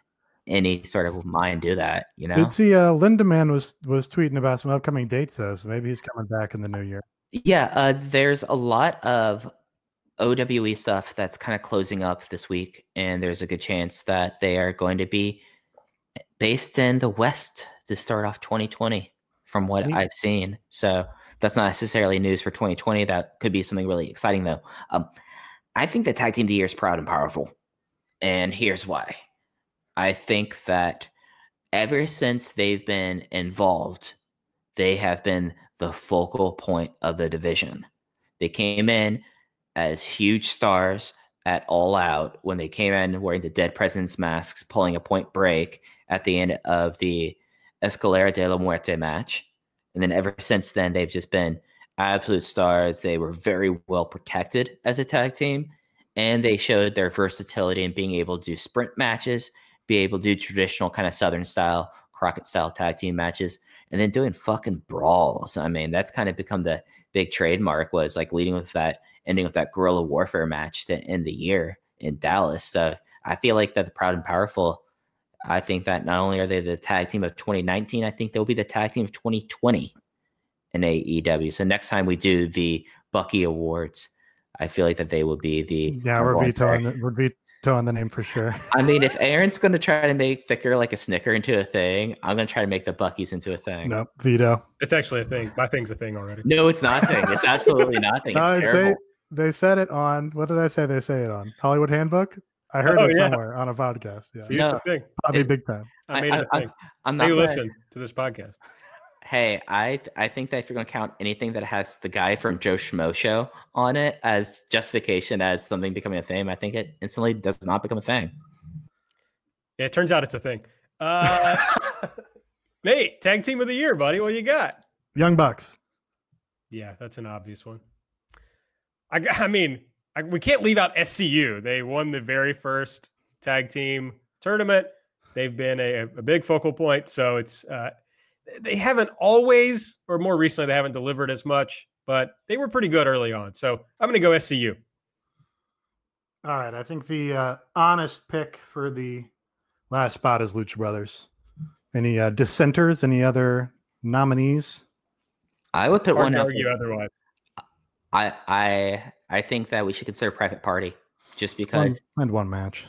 B: any sort of mind do that. You know?
C: Did see uh, Lindaman was was tweeting about some upcoming dates though, so maybe he's coming back in the new year.
B: Yeah, uh, there's a lot of OWE stuff that's kind of closing up this week, and there's a good chance that they are going to be based in the West to start off 2020, from what
C: Neat.
B: I've seen. So that's not necessarily news for 2020. That could be something really exciting, though. Um, I think the tag team of the year is proud and powerful, and here's why. I think that ever since they've been involved, they have been the focal point of the division. They came in as huge stars at All Out when they came in wearing the Dead President's masks, pulling a point break at the end of the Escalera de la Muerte match. And then ever since then, they've just been absolute stars. They were very well protected as a tag team, and they showed their versatility in being able to do sprint matches, be able to do traditional kind of Southern style, Crockett style tag team matches, and then doing fucking brawls. I mean, that's kind of become the big trademark was like leading with that, ending with that guerrilla warfare match to end the year in Dallas. So I feel like that the proud and powerful. I think that not only are they the tag team of 2019, I think they'll be the tag team of 2020 in AEW. So next time we do the Bucky Awards, I feel like that they will be the
C: Yeah, we're
B: number one star.
C: vetoing the, we're the name for sure.
B: I mean, if Aaron's going to try to make thicker like a Snicker into a thing, I'm going to try to make the Buckies into a thing.
C: nope, veto.
A: It's actually a thing. My thing's a thing already.
B: No, it's nothing. It's absolutely nothing. It's uh,
C: No,
B: terrible.
C: they they said it on what did I say? They say it on Hollywood Handbook. I heard
A: Oh,
C: it
A: yeah.
C: somewhere on a podcast. Yeah,
A: See, it's
B: No.
A: a thing.
C: probably
B: it-
C: big time.
A: I
B: I-
A: made it a
B: I-
A: thing.
B: I'm not.
A: Hey, listen to this podcast.
B: Hey, I I think that if you're going to count anything that has the guy from Joe Schmo show on it as justification as something becoming a thing, I think it instantly does not become a thing.
A: Yeah, it turns out it's a thing. Uh, Nate, tag team of the year, buddy. What you got?
C: Young Bucks.
A: Yeah, that's an obvious one. I I mean, I, we can't leave out SCU. They won the very first tag team tournament. They've been a, a big focal point. So it's uh, they haven't always, or more recently, they haven't delivered as much, but they were pretty good early on. So I'm going to go SCU.
C: All right, I think the uh, honest pick for the last spot is Lucha Brothers. Any uh, dissenters? Any other nominees?
B: I would put
A: Hard
B: one
A: to
B: out.
A: argue otherwise.
B: I I I think that we should consider Private Party just
C: One,
B: because
C: and one match.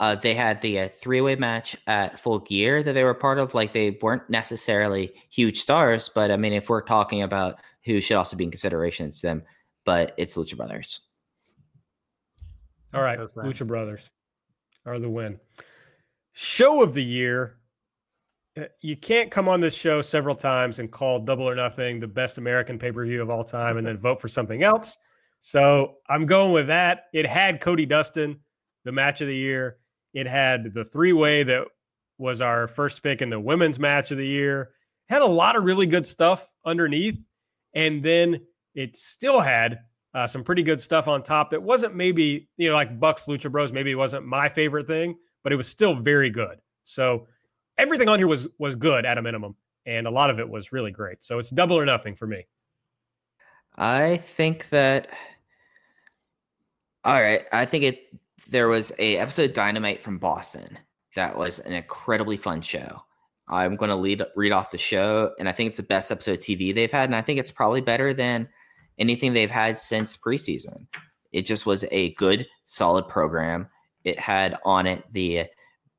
B: Uh, they had the uh, three-way match at Full Gear that they were part of. Like they weren't necessarily huge stars, but I mean, if we're talking about who should also be in consideration, it's them. But it's Lucha Brothers.
A: All right,
C: right.
A: Lucha Brothers are the win. Show of the year. Uh, You can't come on this show several times and call Double or Nothing the best American pay per view of all time and then vote for something else. So I'm going with that. It had Cody Dustin, the match of the year. It had the three way that was our first pick in the women's match of the year. Had a lot of really good stuff underneath. And then it still had uh, some pretty good stuff on top that wasn't maybe, you know, like Bucks Lucha Bros, maybe it wasn't my favorite thing, but it was still very good. So everything on here was was good at a minimum. And a lot of it was really great. So it's double or nothing for me.
B: I think that all right. I think it there was a episode of Dynamite from Boston that was an incredibly fun show. I'm going to lead read off the show, and I think it's the best episode of TV they've had, and I think it's probably better than anything they've had since preseason. It just was a good, solid program. It had on it the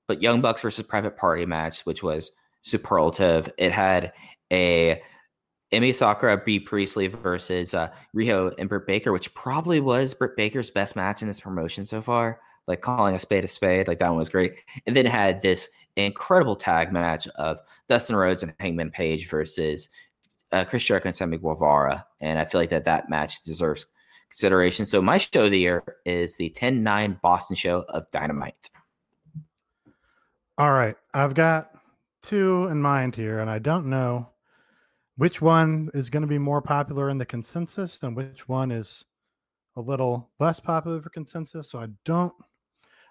B: but Young Bucks versus Private Party match, which was superlative. It had a Emi Sakura Bea Priestley versus uh, Riho and Britt Baker, which probably was Britt Baker's best match in this promotion so far. Like calling a spade a spade, like that one was great. And then had this incredible tag match of Dustin Rhodes and Hangman Page versus uh, Chris Jericho and Sammy Guevara. And I feel like that that match deserves consideration. So my show of the year is the 10-9 Boston show of Dynamite.
C: All right. I've got two in mind here, and I don't know which one is going to be more popular in the consensus and which one is a little less popular for consensus. So I don't.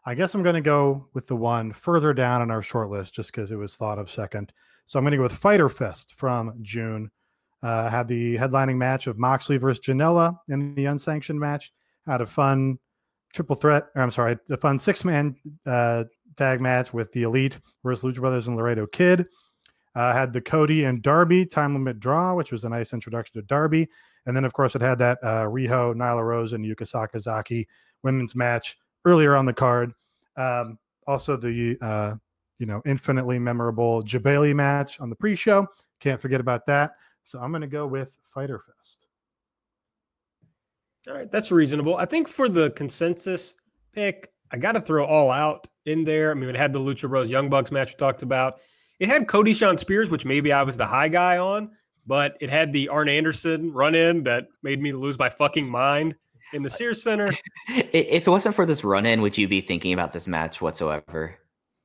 C: I guess I'm going to go with the one further down on our short list just because it was thought of second. So I'm going to go with Fyter Fest from June. Uh, had the headlining match of Moxley versus Janela in the unsanctioned match. Had a fun triple threat, or I'm sorry, the fun six man uh, tag match with the Elite versus Lucha Brothers and Laredo Kid. Uh, had the Cody and Darby time limit draw, which was a nice introduction to Darby. And then, of course, it had that uh, Riho, Nyla Rose, and Yuka Sakazaki women's match earlier on the card. Um, also, the uh, you know infinitely memorable Jebailey match on the pre-show. Can't forget about that. So I'm going to go with Fyter Fest.
A: All right, that's reasonable. I think for the consensus pick, I got to throw All Out in there. I mean, it had the Lucha Bros Young Bucks match we talked about. It had Cody Shawn Spears, which maybe I was the high guy on, but it had the Arn Anderson run in that made me lose my fucking mind in the Sears Center.
B: If it wasn't for this run in, would you be thinking about this match whatsoever?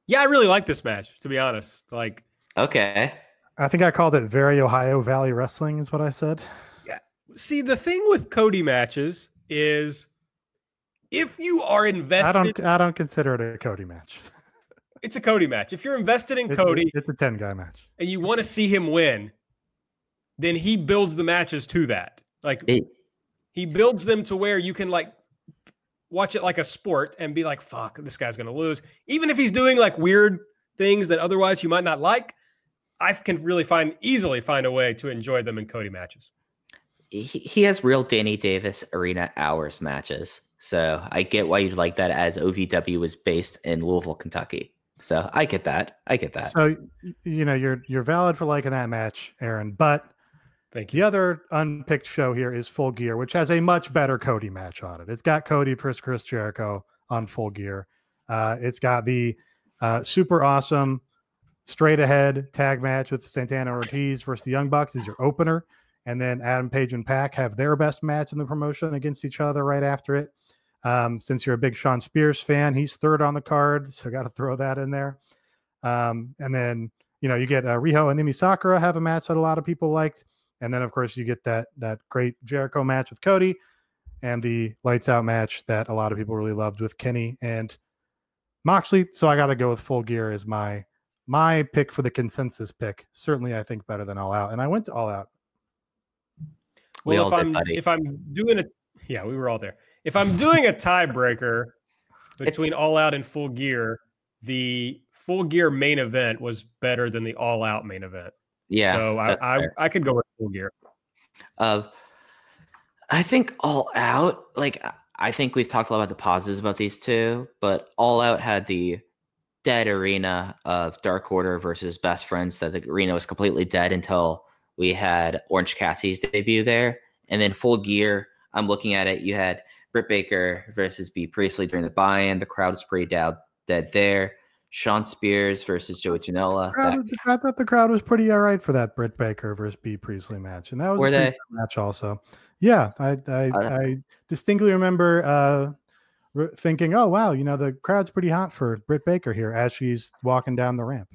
A: Yeah, I really like this match, to be honest. Like,
B: okay.
C: I think I called it very Ohio Valley Wrestling, is what I said.
A: Yeah. See, the thing with Cody matches is if you are invested,
C: I don't. I don't consider it a Cody match.
A: It's a Cody match. If you're invested in
C: It-
A: Cody
C: it's a ten guy match.
A: and you want to see him win, then he builds the matches to that. Like
B: It,
A: he builds them to where you can like watch it like a sport and be like, fuck, this guy's gonna lose. Even if he's doing like weird things that otherwise you might not like, I can really find easily find a way to enjoy them in Cody matches.
B: he, he has real Danny Davis arena hours matches. So I get why you'd like that as OVW was based in Louisville, Kentucky. So I get that. I get that.
C: So you know you're you're valid for liking that match, Aaron. But
A: Thank you.
C: the other unpicked show here is Full Gear, which has a much better Cody match on it. It's got Cody versus Chris Jericho on Full Gear. Uh, it's got the uh, super awesome straight ahead tag match with Santana Ortiz versus the Young Bucks is your opener, and then Adam Page and Pac have their best match in the promotion against each other right after it. Um, since you're a big Shawn Spears fan, he's third on the card, so I got to throw that in there. Um, and then you know you get uh, Riho and Emi Sakura have a match that a lot of people liked, and then of course you get that that great Jericho match with Cody, and the lights out match that a lot of people really loved with Kenny and Moxley. So I got to go with Full Gear as my my pick for the consensus pick. Certainly, I think better than All Out, and I went to All Out.
B: We
A: Well,
B: all
A: if
B: did,
A: I'm
B: buddy.
A: if I'm doing it, yeah, we were all there. If I'm doing a tiebreaker between
B: It's-
A: All Out and Full Gear, the Full Gear main event was better than the All Out main event.
B: yeah.
A: so I I. I could go with Full Gear.
B: of I think all out like I- I think we've talked a lot about the positives about these two, but all out had the dead arena of Dark Order versus Best Friends that the arena was completely dead until we had Orange Cassidy's debut there. And then full gear, I'm looking at it, you had Britt Baker versus Bea Priestley during the buy-in. The crowd was pretty down dead there. Shawn Spears versus Joey Janela.
C: Crowd
B: That,
C: was- I thought the crowd was pretty all right for that Britt Baker versus Bea Priestley match, and that was
B: Were
C: a
B: they?
C: match also. Yeah, I I,
B: Uh,
C: I distinctly remember uh, re- thinking, "Oh wow, you know the crowd's pretty hot for Britt Baker here as she's walking down the ramp."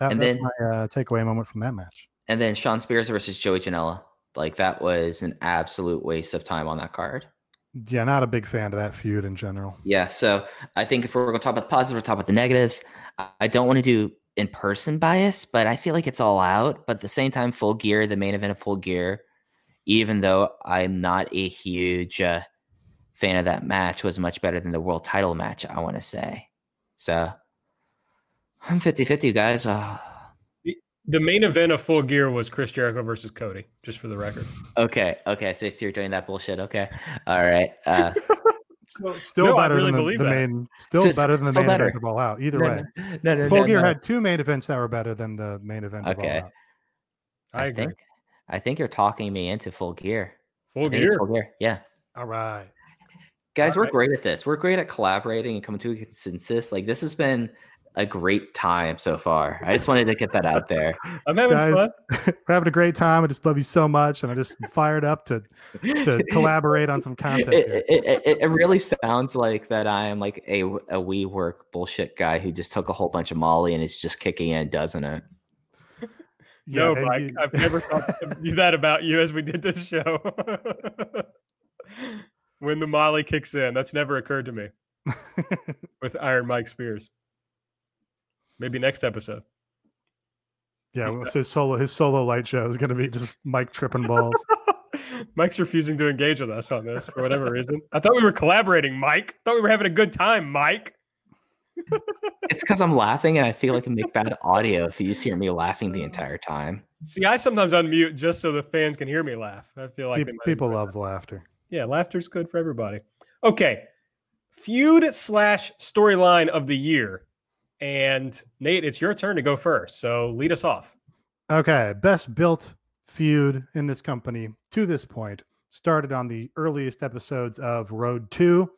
C: That,
B: And
C: that's
B: then-
C: my uh, takeaway moment from that match.
B: And then Shawn Spears versus Joey Janela. Like that was an absolute waste of time on that card.
C: Yeah, not a big fan of that feud in general.
B: Yeah, so I think if we're going to talk about the positives, we'll talk about the negatives. I- don't want to do in person bias, but I feel like it's all out. But at the same time, full gear, the main event of full gear, even though I'm not a huge uh, fan of that match, was much better than the world title match, I want to say. So I'm 50 50, guys. Uh,
A: The main event of Full Gear was Chris Jericho versus Cody, just for the record.
B: okay, okay. So, so you're doing that bullshit. Okay. All right. Uh,
C: Still, still
A: No, I
C: better
A: really
C: than the, the main. Still
B: Still-
C: better than the main
B: better.
C: event of All Out. Either
B: no,
C: way,
B: no, no,
C: Full
B: no,
C: Gear
B: no.
C: had two main events that were better than the main event of
B: Okay.
C: All Out.
A: I, agree.
B: think I think you're talking me into full gear.
A: Full
B: I think it's
A: Gear.
B: full gear. Yeah.
C: All right.
B: Guys, we're
A: Alright.
B: great at this. We're great at collaborating and coming to a consensus. Like this has been a great time so far. I just wanted to get that out there.
A: I'm having
C: Guys,
A: fun.
C: We're having a great time. I just love you so much, and I just fired up to to collaborate on some content.
B: It, it, it, it really sounds like that I am like a a we work bullshit guy who just took a whole bunch of Molly and is just kicking in, doesn't it?
C: Yeah,
A: no, Mike,
C: you-
A: I've never thought that about you as we did this show. when the Molly kicks in, that's never occurred to me with Iron Mike Spears. Maybe next episode.
C: yeah. Well, his solo his solo light show is going to be just Mike tripping balls.
A: Mike's refusing to engage with us on this for whatever reason. I thought we were collaborating, Mike. I thought we were having a good time, Mike.
B: It's because I'm laughing and I feel like I make bad audio if you just hear me laughing the entire time.
A: See, I sometimes unmute just so the fans can hear me laugh. I feel like
C: Pe-
A: they might
C: People love the laughter.
A: Yeah, laughter's good for everybody. Okay. Feud slash storyline of the year. And Nate, it's your turn to go first. So lead us off.
C: Okay, best built feud in this company to this point started on the earliest episodes of Road Two,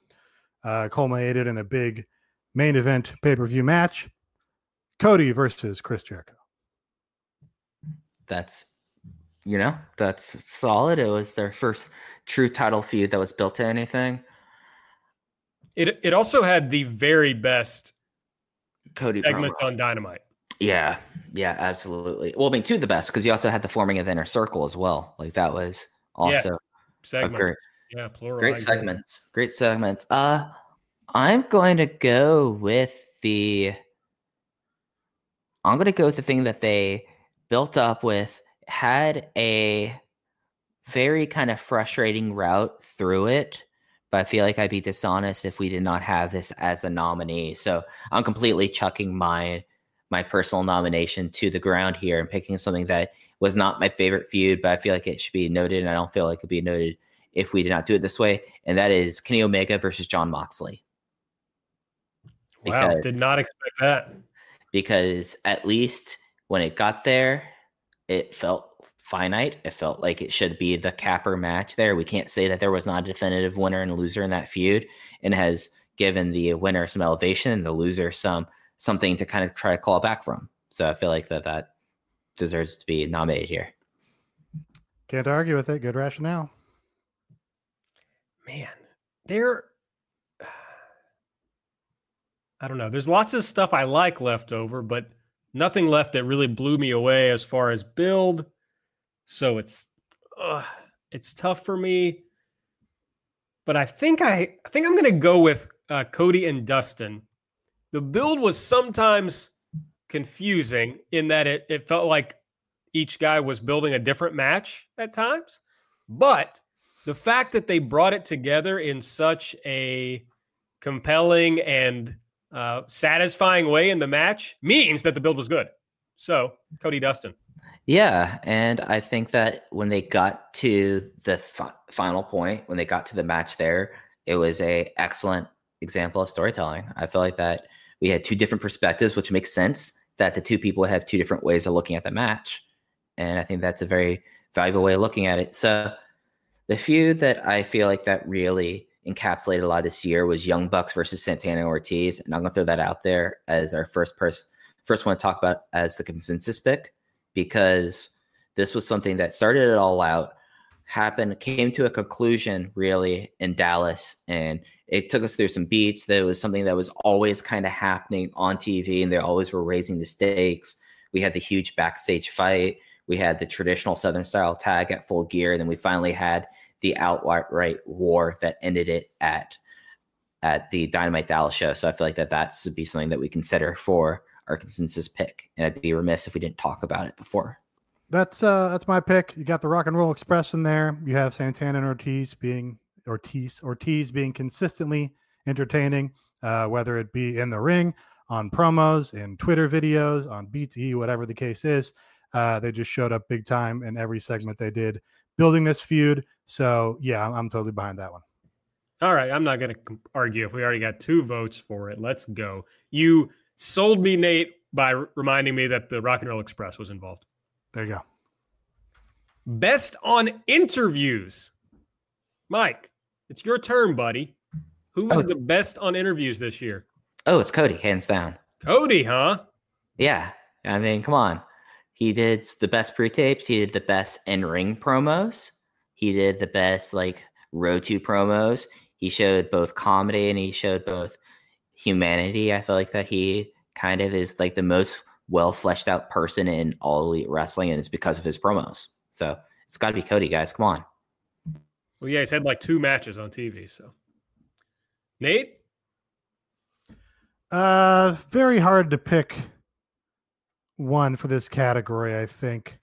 C: uh, culminated in a big main event pay per view match: Cody versus Chris Jericho.
B: That's you know, that's solid. It was their first true title feud that was built to anything.
A: It it also had the very best
B: Cody
A: segments
B: promo.
A: on Dynamite.
B: Yeah, yeah, absolutely. Well, I mean, two of the best because you also had the forming of the inner circle as well. Like that was
A: Yes,
B: also a
A: Segments.
B: great,
A: Yeah, plural.
B: Great segments. Great segments. Uh, I'm going to go with the. I'm going to go with the thing that they built up with had a very kind of frustrating route through it. But I feel like I'd be dishonest if we did not have this as a nominee. So I'm completely chucking my my personal nomination to the ground here and picking something that was not my favorite feud, but I feel like it should be noted, and I don't feel like it could be noted if we did not do it this way, and that is Kenny Omega versus Jon Moxley.
A: Wow, did not expect that.
B: because at least when it got there, it felt finite. It felt like it should be the capper match there. We can't say that there was not a definitive winner and loser in that feud, and has given the winner some elevation and the loser some something to kind of try to claw back from. So I feel like that that deserves to be nominated here.
C: Can't argue with it. Good rationale.
A: Man, there. I don't know. There's lots of stuff I like left over, but nothing left that really blew me away as far as build. So it's uh, it's tough for me. But I think I I think I'm going to go with uh, Cody and Dustin. The build was sometimes confusing in that it it felt like each guy was building a different match at times, but the fact that they brought it together in such a compelling and uh, satisfying way in the match means that the build was good. So Cody Dustin.
B: Yeah, and I think that when they got to the fi- final point, when they got to the match there, it was a excellent example of storytelling. I feel like that we had two different perspectives, which makes sense that the two people have two different ways of looking at the match. And I think that's a very valuable way of looking at it. So the feud that I feel like that really encapsulated a lot this year was Young Bucks versus Santana Ortiz. And I'm gonna throw that out there as our first person first one to talk about as the consensus pick because this was something that started it all out. happened came to a conclusion really in Dallas and it took us through some beats that was something that was always kind of happening on TV and they always were raising the stakes. We had the huge backstage fight, we had the traditional southern style tag at full gear and then we finally had the outright war that ended it at at the Dynamite Dallas show. So I feel like that that should be something that we consider for our consensus pick and I'd be remiss if we didn't talk about it before.
C: That's uh that's my pick. You got the Rock and Roll Express in there. You have Santana and Ortiz being Ortiz Ortiz being consistently entertaining, uh, whether it be in the ring, on promos, in Twitter videos, on BTE, whatever the case is. Uh, they just showed up big time in every segment they did, building this feud. So yeah, I'm, I'm totally behind that one.
A: All right, I'm not going to argue if we already got two votes for it. Let's go. You sold me, Nate, by r- reminding me that the Rock and Roll Express was involved.
C: There you go.
A: Best on interviews. Mike, it's your turn, buddy. Who
B: Oh,
A: was
B: it's-
A: the best on interviews this year?
B: Oh, it's Cody, hands down.
A: Cody, huh?
B: Yeah. I mean, come on. He did the best pre tapes. He did the best in ring promos. He did the best, like, row two promos. He showed both comedy and he showed both humanity. I feel like that he kind of is like the most well fleshed out person in all elite wrestling, and it's because of his promos. So it's got to be Cody, guys. Come on.
A: Well, yeah, he's had like two matches on TV. So, Nate,
C: Uh, very hard to pick one for this category, I think,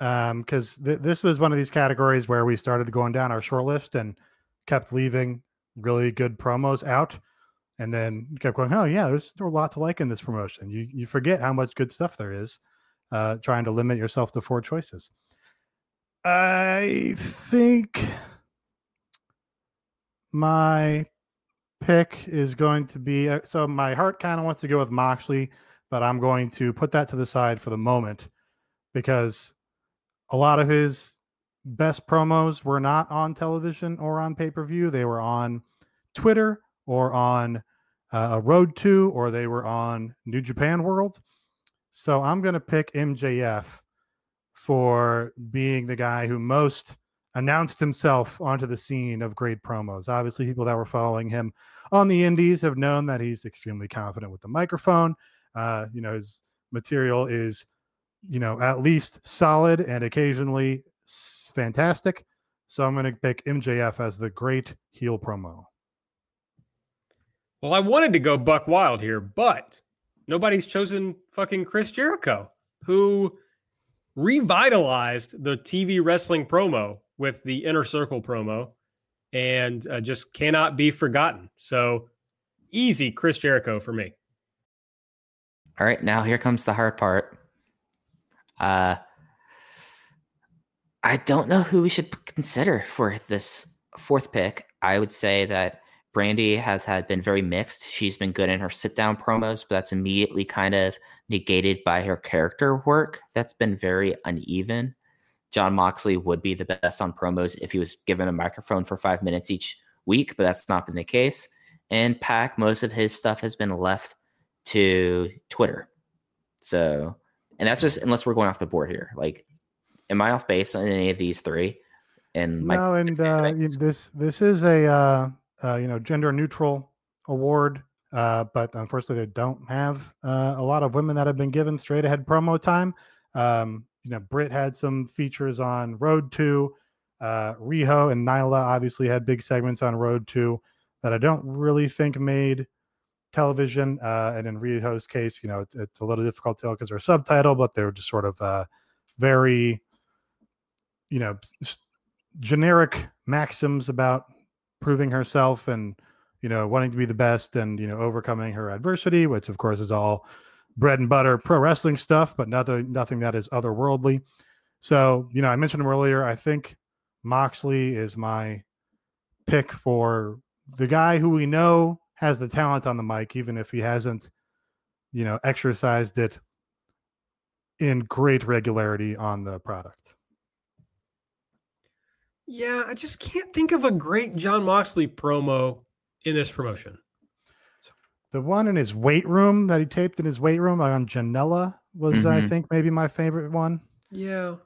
C: um, because th- this was one of these categories where we started going down our short list and kept leaving really good promos out, and then kept going, oh yeah, there's, a lot to like in this promotion. You you forget how much good stuff there is, uh, trying to limit yourself to four choices. I think my pick is going to be uh, so my heart kind of wants to go with Moxley, but I'm going to put that to the side for the moment because a lot of his best promos were not on television or on pay per view. They were on Twitter or on uh, a Road to, or they were on New Japan World. So I'm going to pick MJF for being the guy who most announced himself onto the scene of great promos. Obviously, people that were following him on the indies have known that he's extremely confident with the microphone. Uh, you know, his material is, you know, at least solid and occasionally fantastic. So I'm going to pick MJF as the great heel promo.
A: Well, I wanted to go Buck Wild here, but nobody's chosen fucking Chris Jericho, who revitalized the TV wrestling promo with the Inner Circle promo and uh, just cannot be forgotten. So easy Chris Jericho for me.
B: All right, now here comes the hard part. Uh, I don't know who we should consider for this fourth pick. I would say that Brandi has had been very mixed. She's been good in her sit down promos, but that's immediately kind of negated by her character work. That's been very uneven. Jon Moxley would be the best on promos if he was given a microphone for five minutes each week, but that's not been the case. And PAC, most of his stuff has been left to Twitter. So, and that's just unless we're going off the board here. Like, am I off base on any of these three? And
C: no, and uh, this this is a uh, uh, you know gender neutral award, uh, but unfortunately they don't have uh, a lot of women that have been given straight ahead promo time. Um, you know, Britt had some features on Road to. Uh, Riho and Nyla obviously had big segments on Road to that I don't really think made television. Uh, and in Riho's case, you know, it's, a little difficult to tell because they're subtitle, but they're just sort of uh, very, you know, generic maxims about proving herself and you know wanting to be the best and you know overcoming her adversity which of course is all bread and butter pro wrestling stuff but nothing nothing that is otherworldly. So you know i mentioned earlier. I think moxley is my pick for the guy who we know has the talent on the mic even if he hasn't you know exercised it in great regularity on the product
A: Yeah, I just can't think of a great Jon Moxley promo in this promotion.
C: The one in his weight room that he taped in his weight room on Janela was, I
B: Mhm.
C: think, maybe my favorite one.
A: Yeah.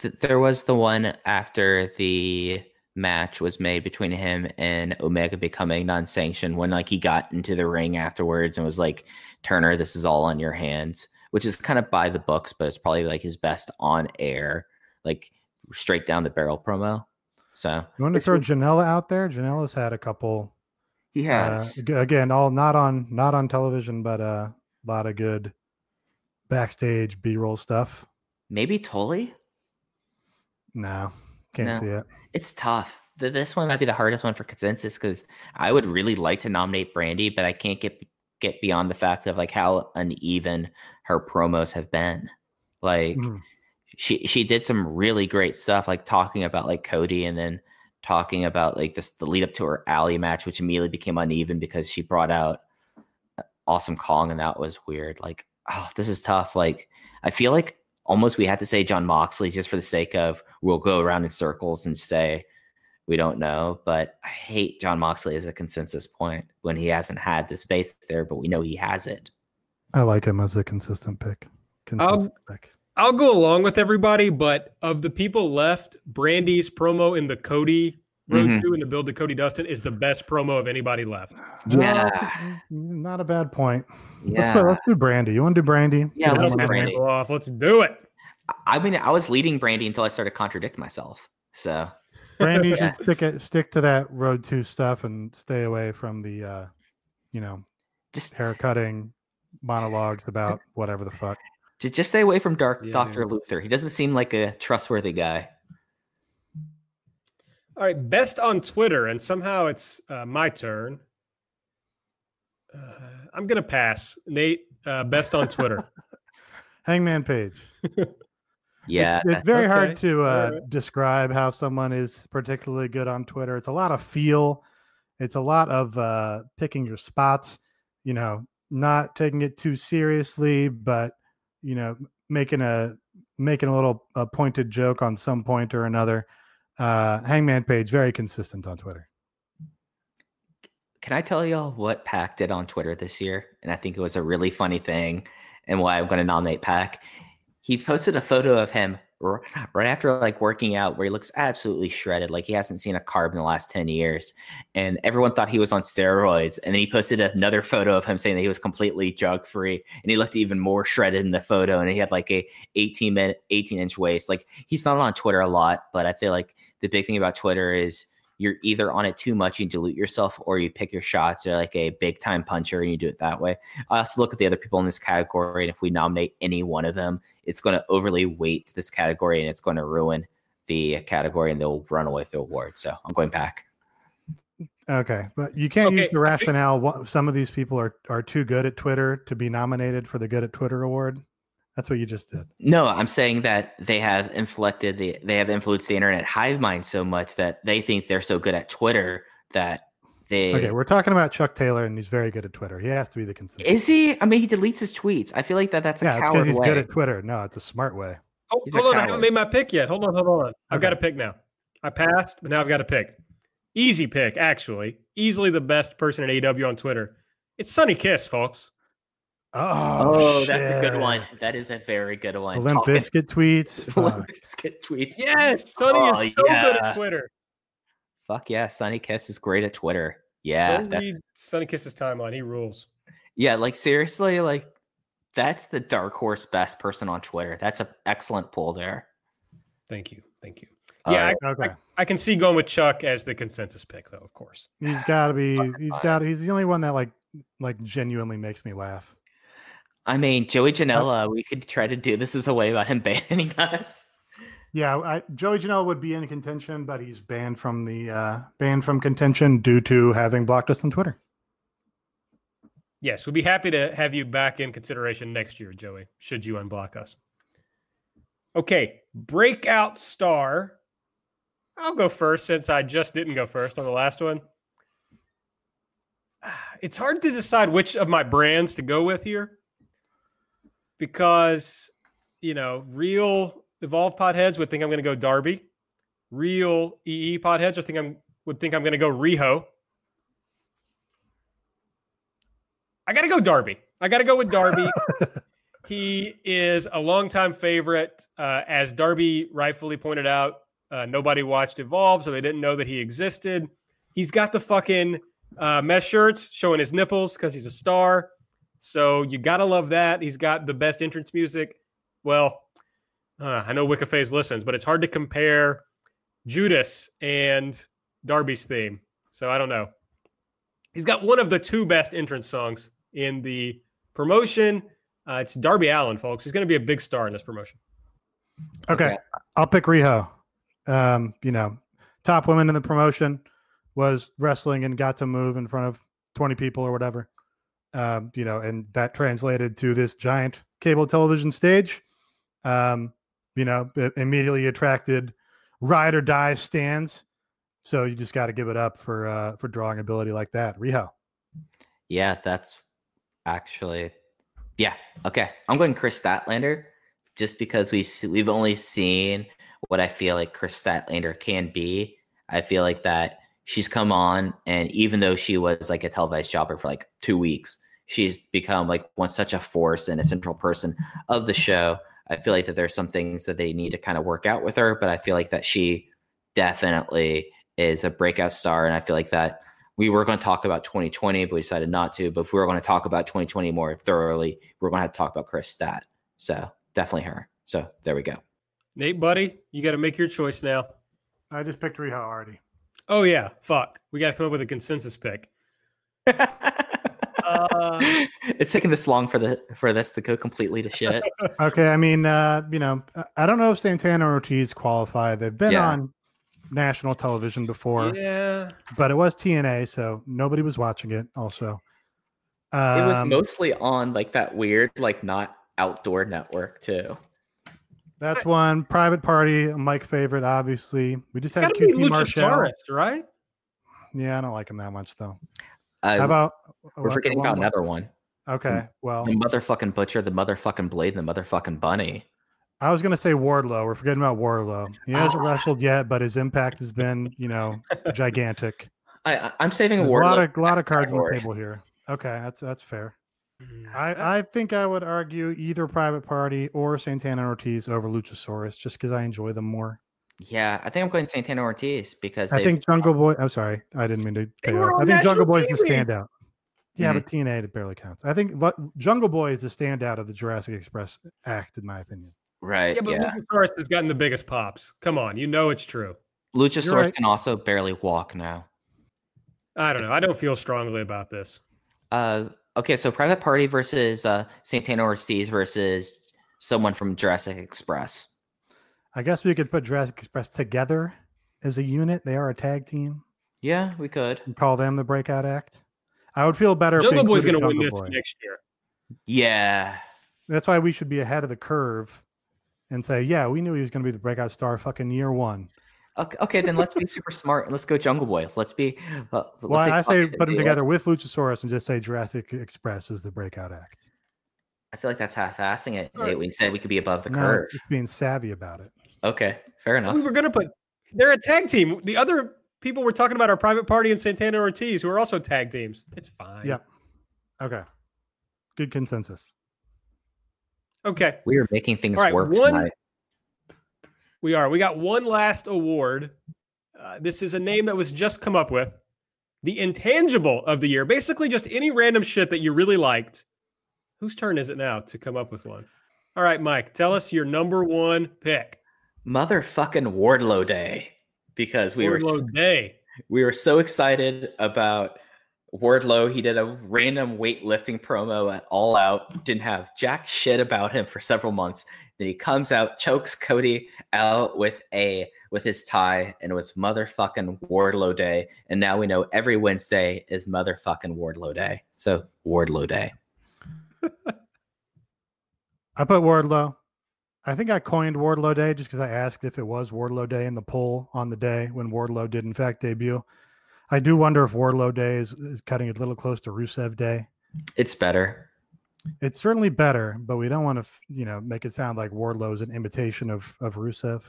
B: th- there was the one after the match was made between him and Omega becoming non-sanctioned when like he got into the ring afterwards and was like, Turner, this is all on your hands, which is kind of by the books, but it's probably like his best on air, like straight down the barrel promo. So
C: You want to throw. Janela out there? Janela's had a couple.
B: he
C: Uh,
B: has.
C: ag- again, all not on not on television, but uh, a lot of good backstage B-roll stuff.
B: Maybe Tully.
C: No, can't
B: No.
C: see it.
B: It's tough. Th- This one might be the hardest one for consensus because I would really like to nominate Brandi, but I can't get get beyond the fact of like how uneven her promos have been. Like
C: Mhm.
B: She she did some really great stuff, like talking about like Cody and then talking about like this the lead up to her alley match, which immediately became uneven because she brought out Awesome Kong and that was weird. Like, oh, this is tough. Like, I feel like almost we had to say Jon Moxley just for the sake of we'll go around in circles and say we don't know. But I hate Jon Moxley as a consensus point when he hasn't had the space there, but we know he has it.
C: I like him as a consistent pick.
A: Um,
C: Consistent pick.
A: I'll go along with everybody, but of the people left, Brandi's promo in the Cody Road
B: Mhm.
A: to in the build to Cody Dustin is the best promo of anybody left.
B: Yeah.
C: Uh, not a bad point. Let's,
B: Yeah.
C: let's do Brandi. You want to do Brandi?
B: Yeah, let's
A: Let's
B: do
A: Brandi. off. Let's do it.
B: I mean, I was leading Brandi until I started contradicting myself. So
C: Brandi
B: Yeah.
C: should stick it, stick to that road to stuff and stay away from the, uh, you know,
B: just
C: hair cutting monologues about whatever the fuck.
B: Ju- Just stay away from Dark
A: Yeah,
B: Doctor
A: dude.
B: Luther. He doesn't seem like a trustworthy guy.
A: All right, best on Twitter, and somehow it's uh, my turn. Uh, I'm gonna pass. Nate, uh, best on Twitter.
C: Hangman Page.
B: Yeah,
C: it's, it's very hard to uh,
A: Alright.
C: describe how someone is particularly good on Twitter. It's a lot of feel. It's a lot of uh, picking your spots. You know, not taking it too seriously, but you know, making a making a little a pointed joke on some point or another. Uh, Hangman Page very consistent on Twitter.
B: Can I tell y'all what PAC did on Twitter this year? And I think it was a really funny thing and why I'm going to nominate PAC. He posted a photo of him right after like working out where he looks absolutely shredded, like he hasn't seen a carb in the last 10 years. And everyone thought he was on steroids. And then he posted another photo of him saying that he was completely drug free and he looked even more shredded in the photo. And he had like a 18 minute, 18 inch waist. Like he's not on Twitter a lot, but I feel like the big thing about Twitter is you're either on it too much, you dilute yourself, or you pick your shots. You're like a big time puncher and you do it that way. I also look at the other people in this category, and if we nominate any one of them, it's going to overly weight this category and it's going to ruin the category and they'll run away with the award. So I'm going back.
C: Okay, but you can't
A: Okay,
C: use the rationale. Some of these people are are too good at Twitter to be nominated for the Good at Twitter award. That's what you just did.
B: No, I'm saying that they have inflected the they have influenced the internet hive mind so much that they think they're so good at Twitter that they
C: Okay, we're talking about Chuck Taylor, and he's very good at Twitter. He has to be the consistent.
B: is he? I mean, he deletes his tweets. I feel like that that's a
C: yeah,
B: coward
C: because he's
B: way.
C: good at Twitter. No, it's a smart way.
A: Oh,
B: He's
A: hold on, I haven't made my pick yet. Hold on, hold on. I've got a pick now. I passed, but now I've got a pick. Easy pick, actually. Easily the best person at AW on Twitter. It's Sonny Kiss, folks.
C: Oh,
B: Oh, that's a good one. That is a very good one.
C: Limp
B: Talking-
C: Bizkit tweets.
B: Limp
C: Fuck.
B: Bizkit tweets.
A: Yes, Sonny
B: Oh,
A: is so good
B: yeah.
A: at Twitter.
B: Fuck yeah, Sonny Kiss is great at Twitter. Yeah,
A: Go
B: that's
A: read Sonny Kiss's timeline. He rules.
B: yeah, like seriously, like that's the dark horse best person on Twitter. That's an excellent pull there.
A: Thank you. Thank you. Yeah,
B: Uh,
C: Okay,
A: I can see going with Chuck as the consensus pick, though, of course.
C: he's got to be. He's got. He's the only one that like like genuinely makes me laugh.
B: I mean, Joey Janela, we could try to do this as a way about him banning us.
C: Yeah, I, Joey Janela would be in contention, but he's banned from the uh, banned from contention due to having blocked us on Twitter.
A: Yes, we'd be happy to have you back in consideration next year, Joey, should you unblock us. Okay, breakout star. I'll go first since I just didn't go first on the last one. It's hard to decide which of my brands to go with here because, you know, real Evolve Podheads would think I'm going to go Darby. Real EE Podheads would think I'm would think I'm going to go Riho. I got to go Darby. I got to go with Darby. He is a longtime favorite. Uh, as Darby rightfully pointed out, uh, nobody watched Evolve, so they didn't know that he existed. He's got the fucking uh, mesh shirts showing his nipples because he's a star. So you gotta love that. He's got the best entrance music. Well, uh, I know Wiccaface listens, but it's hard to compare Judas and Darby's theme. So I don't know. He's got one of the two best entrance songs in the promotion. Uh, it's Darby Allin, folks. He's going to be a big star in this promotion.
C: Okay,
B: Okay.
C: I'll pick Riho. Um, you know, top women in the promotion was wrestling and got to move in front of 20 people or whatever. Um, you know, and that translated to this giant cable television stage. Um, you know, immediately attracted ride or die stands. So you just got to give it up for uh for drawing ability like that. Riho.
B: Yeah, that's actually yeah. Okay, I'm going Kris Statlander, just because we we've only seen what I feel like Kris Statlander can be. I feel like that she's come on, and even though she was like a televised jobber for like two weeks, she's become like one such a force and a central person of the show. I feel like that there's some things that they need to kind of work out with her, but I feel like that she definitely is a breakout star, and I feel like that we were going to talk about 2020, but we decided not to. But if we were going to talk about 2020 more thoroughly, we're going to have to talk about Kris Stat. So definitely her. So there we go.
A: Nate, buddy, you got to make your choice now.
C: I just picked Riho already.
A: Oh, yeah. Fuck. We got to come up with a consensus pick. Uh,
B: it's taking this long for the for this to go completely to shit.
C: Okay, I mean, uh, you know, I- I don't know if Santana or Ortiz qualify. They've been
B: Yeah.
C: on national television before,
A: yeah.
C: but it was TNA, so nobody was watching it. Also,
B: it was
C: Um,
B: mostly on like that weird, like not outdoor network too.
C: That's one private party. a Mike favorite, obviously. We just
A: It's
C: had
A: got to be
C: QT Marshall.
A: Luchasaurus, right?
C: Yeah, I don't like him that much though.
B: Uh,
C: How about
B: we're
C: what-
B: forgetting about
C: more?
B: another one:
C: Okay, well,
B: the motherfucking butcher, the motherfucking blade, and the motherfucking bunny.
C: I was gonna say Wardlow. We're forgetting about Wardlow. He hasn't
B: Oh.
C: wrestled yet, but his impact has been, you know, gigantic.
B: I, I I'm saving a
C: There's a lot of lot of cards on the table here. Okay, that's that's fair.
A: Mm,
C: I, I think I would argue either Private Party or Santana Ortiz over Luchasaurus, just because I enjoy them more.
B: Yeah, I think I'm going Santana Ortiz because
C: I think Jungle Boy. I'm sorry, I didn't mean to.
A: They
C: cut
A: were on
C: I think Jungle Boy is the
A: TV.
C: standout. Yeah,
B: Mhm.
C: but TNA it barely counts. I think but Jungle Boy is the standout of the Jurassic Express act, in my opinion.
B: right.
A: yeah, but
B: yeah.
A: Luchasaurus has gotten the biggest pops. Come on, you know it's true.
B: Luchasaurus
C: right.
B: can also barely walk now.
A: I don't know. I don't feel strongly about this.
B: Uh, okay, so Private Party versus uh, Santana Ortiz versus someone from Jurassic Express.
C: I guess we could put Jurassic Express together as a unit. They are a tag team.
B: Yeah, we could.
C: and call them the breakout act. I would feel better. if
A: Jungle Boy's going to win this
C: Boy.
A: next year.
B: Yeah.
C: That's why we should be ahead of the curve and say, yeah, we knew he was going to be the breakout star fucking year one.
B: Okay, okay, then let's be super smart and let's go Jungle Boy. Let's be. Uh, let's
C: Well, I say put them
B: yeah.
C: together with Luchasaurus and just say Jurassic Express is the breakout act.
B: I feel like that's half-assing it.
A: Alright.
B: Nate. We said we could be above the
C: No,
B: curve.
C: just being savvy about it.
B: Okay, fair enough.
A: We were going to put. They're a tag team. The other people we're talking about are Private Party and Santana Ortiz, who are also tag teams. It's fine.
C: Yeah. Okay. Good consensus.
A: Okay.
B: We are making things
A: All right,
B: work
A: one-
B: tonight.
A: We are. We got one last award. Uh, this is a name that was just come up with. The intangible of the year. Basically, just any random shit that you really liked. Whose turn is it now to come up with one? All right, Mike, tell us your number one pick.
B: Motherfucking Wardlow Day. Because we were
A: Wardlow Day.
B: we were so excited about Wardlow. He did a random weightlifting promo at All Out. Didn't have jack shit about him for several months. Then he comes out, chokes Cody out with a with his tie, and it was motherfucking Wardlow Day. And now we know every Wednesday is motherfucking Wardlow Day. So Wardlow Day.
C: I put Wardlow. I think I coined Wardlow Day just because I asked if it was Wardlow Day in the poll on the day when Wardlow did in fact debut. I do wonder if Wardlow Day is, is cutting a little close to Rusev Day.
B: It's better.
C: It's certainly better, but we don't want to, you know, make it sound like Wardlow is an imitation of of Rusev.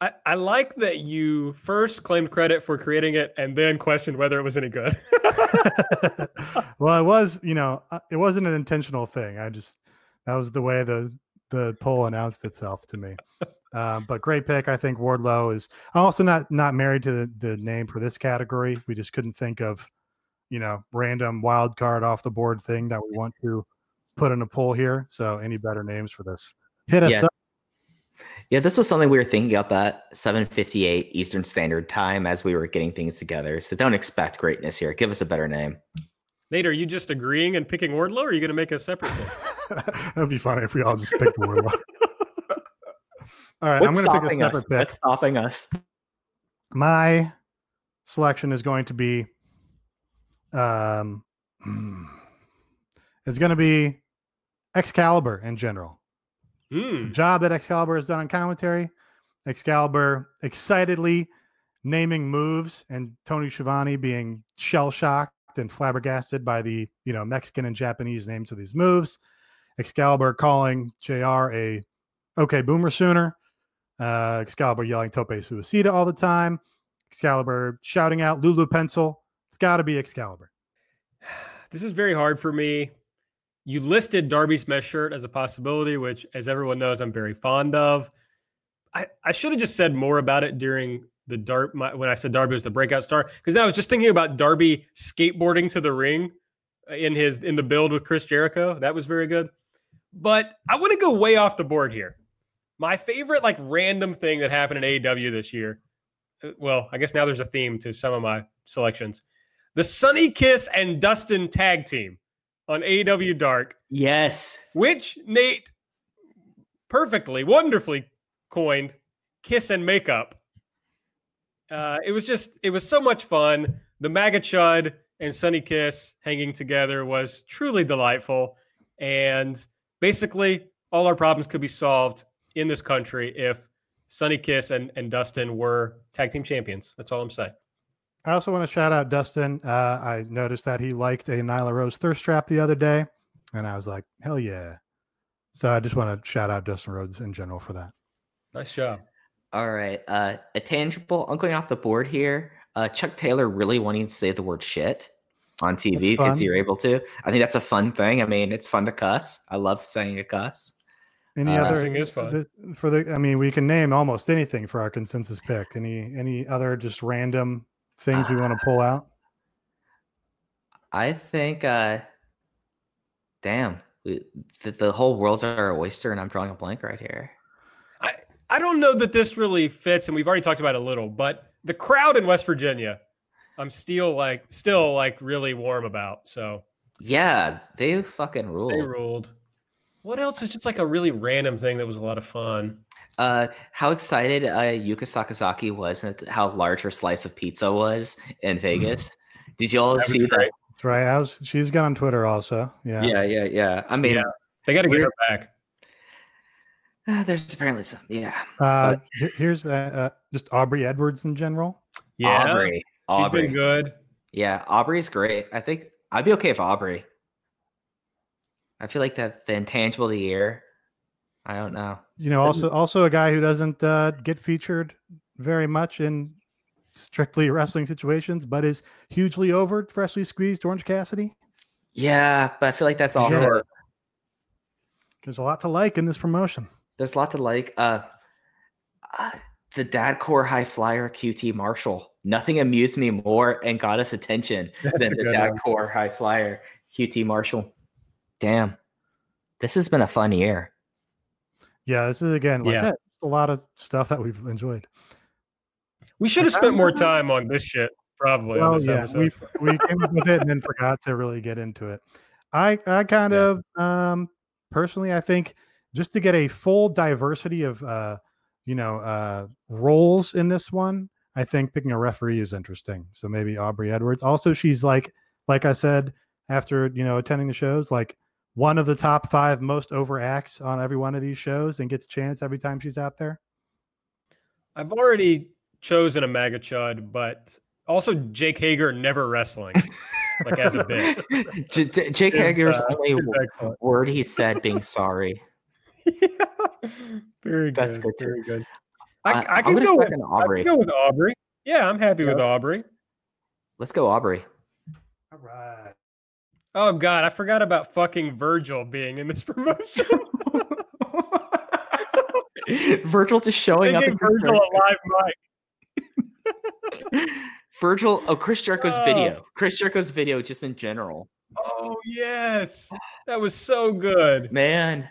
A: I, I like that you first claimed credit for creating it and then questioned whether it was any good.
C: well, it was, you know, uh, it wasn't an intentional thing. I just That was the way the the poll announced itself to me. Uh, but great pick. I think Wardlow is I'm also not not married to the, the name for this category. We just couldn't think of, you know, random wild card off the board thing that we want to put in a poll here. So any better names for this? Hit us
B: Yeah.
C: up.
B: Yeah, this was something we were thinking up at 7:58 Eastern Standard Time as we were getting things together. So don't expect greatness here. Give us a better name.
A: Nate, are you just agreeing and picking Wardlow, or are you going to make a separate pick?
C: That'd be funny if we all just picked Wardlow. All right,
B: What's
C: I'm going to pick a
B: stopping
C: separate
B: us?
C: pick.
B: What's stopping us?
C: my selection is going to be um hmm, it's going to be excalibur in general
A: Hmm.
C: job that excalibur has done on commentary excalibur excitedly naming moves and tony Schiavone being shell-shocked and flabbergasted by the you know mexican and japanese names of these moves excalibur calling jr a okay boomer sooner uh, Excalibur yelling Tope Suicida all the time. Excalibur shouting out Lulu Pencil. It's got to be Excalibur.
A: This is very hard for me. You listed Darby's mesh shirt as a possibility, which, as everyone knows, I'm very fond of. I, I should have just said more about it during the Dark when I said Darby was the breakout star, because I was just thinking about Darby skateboarding to the ring uh, in his in the build with Chris Jericho. That was very good. But I want to go way off the board here. My favorite like random thing that happened in AEW this year. uh, Well, I guess now there's a theme to some of my selections the Sonny Kiss and Dustin tag team on AEW Dark,
B: Yes.
A: which Nate perfectly, wonderfully coined kiss and makeup. Uh, it was just, it was so much fun. The MAGA Chud and Sonny Kiss hanging together was truly delightful. And basically, all our problems could be solved in this country if Sonny Kiss and, and Dustin were tag team champions. That's all I'm saying.
C: I also want to shout out Dustin. Uh, I noticed that he liked a Nyla Rose thirst trap the other day, and I was like, hell yeah. So I just want to shout out Dustin Rhodes in general for that.
A: Nice job.
B: All right. Uh, a tangible. I'm going off the board here. Uh, Chuck Taylor really wanting to say the word shit on TV because you're able to. I think that's a fun thing. I mean, it's fun to cuss. I love saying a cuss.
C: Any
B: Uh,
C: other
A: is fun.
C: the- for the? I mean, we can name almost anything for our consensus pick. Any any other just random things we want to pull out?
B: I think. Uh, damn, we- the, the whole world's our oyster, and I'm drawing a blank right here.
A: I I don't know that this really fits, and we've already talked about it a little, but the crowd in West Virginia, I'm still like still like really warm about. So
B: Yeah, they fucking rule.
A: they ruled. What else is just like a really random thing that was a lot of fun?
B: Uh, how excited uh, Yuka Sakazaki was at how large her slice of pizza was in Vegas. Did you all
A: That
B: see that?
C: That's right. I was. She's got on Twitter also. Yeah.
B: Yeah, yeah, yeah. I mean,
A: Yeah. They got to get her back.
B: uh, there's apparently some. Yeah,
C: Uh, he- here's uh, uh, just Aubrey Edwards in general.
A: Yeah,
B: Aubrey.
A: she's
B: Aubrey.
A: been good.
B: Yeah, Aubrey's great. I think I'd be okay with Aubrey. I feel like that the intangible of the year. I don't know.
C: You know, also also a guy who doesn't uh, get featured very much in strictly wrestling situations, but is hugely over, freshly squeezed Orange Cassidy.
B: Yeah, but I feel like that's also
C: Sure. There's a lot to like in this promotion.
B: there's a lot to like. Uh, uh the dad core high flyer QT Marshall. Nothing amused me more and got us attention
A: That's
B: than the dad
A: one.
B: core high flyer QT Marshall. Damn, this has been a fun year.
C: Yeah, this is again like
A: Yeah.
C: yeah, a lot of stuff that we've enjoyed.
A: We should have spent more time on this shit. Probably on
C: Well,
A: this
C: yeah,
A: episode.
C: we we came up with it and then forgot to really get into it. I I kind
A: Yeah.
C: of um personally I think just to get a full diversity of uh you know uh roles in this one, I think picking a referee is interesting. So maybe Aubrey Edwards. Also, she's like like I said after you know attending the shows, like one of the top five most over acts on every one of these shows and gets a chance every time she's out there.
A: I've already chosen a MAGA chud, but also Jake Hager never wrestling, like as a bit.
B: J- J- Jake Hager's
A: uh,
B: only
A: is
B: word he said being sorry.
A: Very good.
B: That's good too.
A: Very good.
B: I-
A: I, I can go with
B: second
A: I
B: Aubrey.
A: can go with Aubrey. Yeah, I'm happy with Aubrey.
B: Let's go, Aubrey.
C: All right.
A: Oh God, I forgot about fucking Virgil being in this promotion.
B: Virgil just showing up.
A: gave
B: in Chris
A: Virgil a live mic.
B: Virgil, oh Chris Jericho's
A: Oh.
B: video. Chris Jericho's video, just in general.
A: Oh yes, that was so good.
B: Man,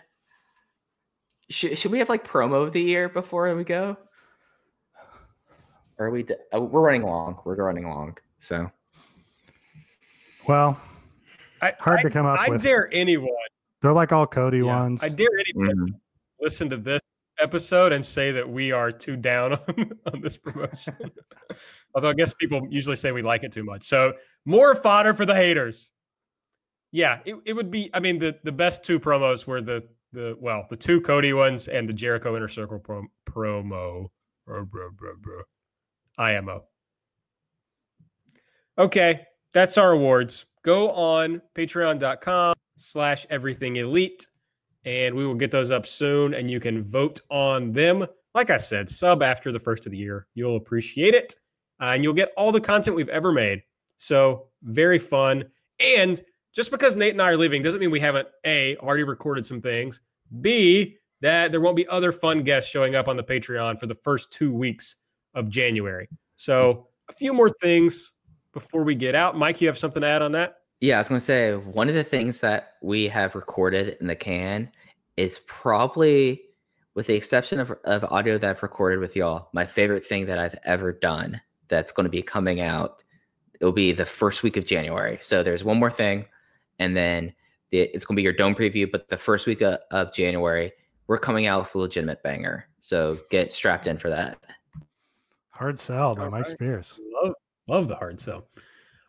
B: should should we have like promo of the year before we go? Or are we? d- uh, We're running long. We're running long. So
C: Well,
A: I,
C: Hard
A: I,
C: to come up
A: I
C: with.
A: dare anyone.
C: they're like all Cody
A: yeah,
C: ones.
A: I dare anyone
B: mm,
A: to listen to this episode and say that we are too down on, on this promotion. Although I guess people usually say we like it too much. So more fodder for the haters. Yeah, it, it would be. I mean, the the best two promos were the the well, the two Cody ones and the Jericho Inner Circle prom, promo. Bro, bro, bro, bro. IMO. Okay, that's our awards. Go on patreon.com slash everything elite and we will get those up soon and you can vote on them. Like I said, sub after the first of the year. You'll appreciate it uh, and you'll get all the content we've ever made. So, very fun. And just because Nate and I are leaving doesn't mean we haven't A, already recorded some things, B, that there won't be other fun guests showing up on the Patreon for the first two weeks of January. So, a few more things before we get out. Mike, you have something to add on that?
B: yeah, I was gonna say one of the things that we have recorded in the can is probably, with the exception of, of audio that I've recorded with y'all, my favorite thing that I've ever done. That's going to be coming out. It'll be the first week of January. So there's one more thing, and then the, it's going to be your dome preview. But the first week of, of January, we're coming out with a legitimate banger. So get strapped in for that.
C: Hard sell by
A: All
C: Mike
A: right.
C: Spears.
A: Love, the hard sell.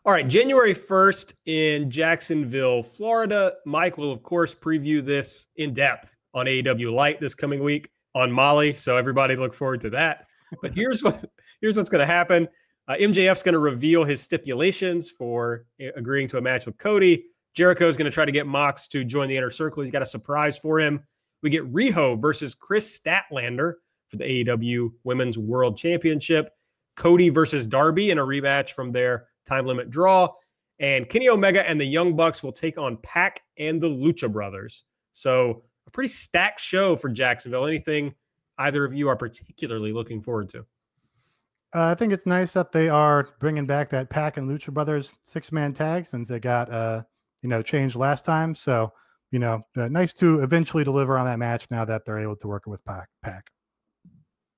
A: All right, January 1st in Jacksonville, Florida. Mike will, of course, preview this in depth on AEW Light this coming week on Molly. So everybody look forward to that. But here's what here's what's going to happen. Uh, MJF's going to reveal his stipulations for agreeing to a match with Cody. Jericho's going to try to get Mox to join the inner circle. He's got a surprise for him. We get Riho versus Kris Statlander for the AEW Women's World Championship. Cody versus Darby in a rematch from their time limit draw. And Kenny Omega and the Young Bucks will take on Pac and the Lucha Brothers. So a pretty stacked show for Jacksonville. Anything either of you are particularly looking forward to?
C: Uh, I think it's nice that they are bringing back that PAC and Lucha Brothers six man tag since they got uh you know changed last time. So you know, uh, nice to eventually deliver on that match now that they're able to work with PAC. PAC.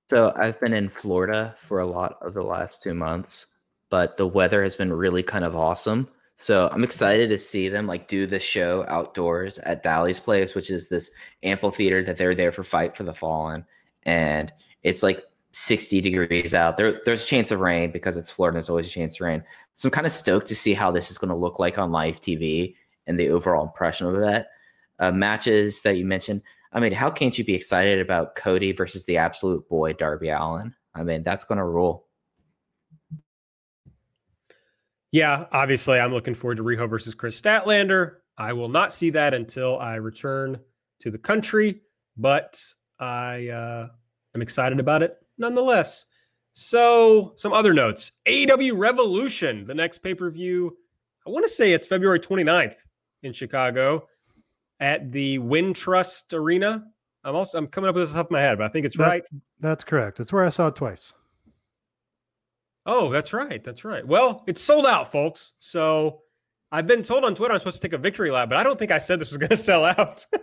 B: So I've been in Florida for a lot of the last two months, but the weather has been really kind of awesome. So I'm excited to see them like do the show outdoors at Daily's Place, which is this amphitheater that they're there for Fight for the Fallen, and it's like 60 degrees out. There, there's a chance of rain because it's Florida. There's always a chance of rain. So I'm kind of stoked to see how this is going to look like on live TV and the overall impression of that. Uh, matches that you mentioned. I mean, how can't you be excited about Cody versus the absolute boy Darby Allin? I mean, that's going to rule.
A: Yeah, obviously, I'm looking forward to Riho versus Kris Statlander. I will not see that until I return to the country, but I uh, am excited about it nonetheless. So, some other notes AEW Revolution, the next pay per view, I want to say it's February 29th in Chicago at the Wintrust Arena. I'm also I'm coming up with this off the top of my head, but I think it's
C: That-
A: right.
C: That's correct. It's where I saw it twice.
A: Oh, that's right. That's right. Well, it's sold out, folks. So I've been told on Twitter I'm supposed to take a victory lap, but I don't think I said this was going to sell out.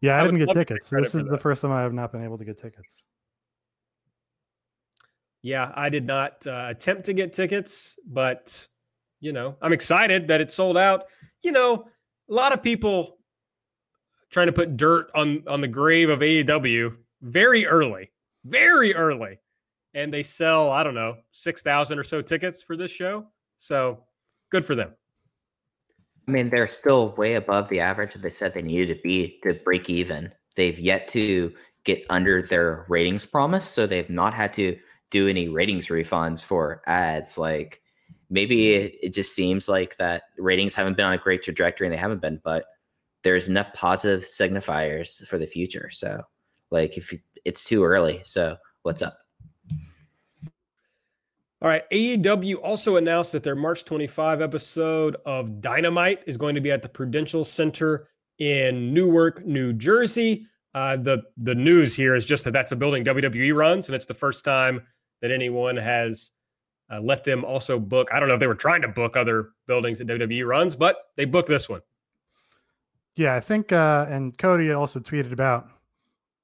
C: Yeah, I,
A: I
C: didn't get
A: love to take
C: tickets. This is the first time I have not been able to get tickets.
A: yeah, I did not uh, attempt to get tickets, but you know, I'm excited that it sold out. You know, a lot of people trying to put dirt on on the grave of AEW very early, very early, and they sell I don't know six thousand or so tickets for this show. So good for them.
B: I mean, they're still way above the average that they said they needed to be to break even. They've yet to get under their ratings promise, so they've not had to do any ratings refunds for ads. Like maybe it, just seems like that ratings haven't been on a great trajectory and they haven't been, but there's enough positive signifiers for the future. So, like, if it's too early, so what's up?
A: All right. AEW also announced that their March 25 episode of Dynamite is going to be at the Prudential Center in Newark, New Jersey. Uh, the the news here is just that that's a building WWE runs, and it's the first time that anyone has uh, let them also book. I don't know if they were trying to book other buildings that WWE runs, but they booked this one.
C: Yeah, I think, uh, and Cody also tweeted about,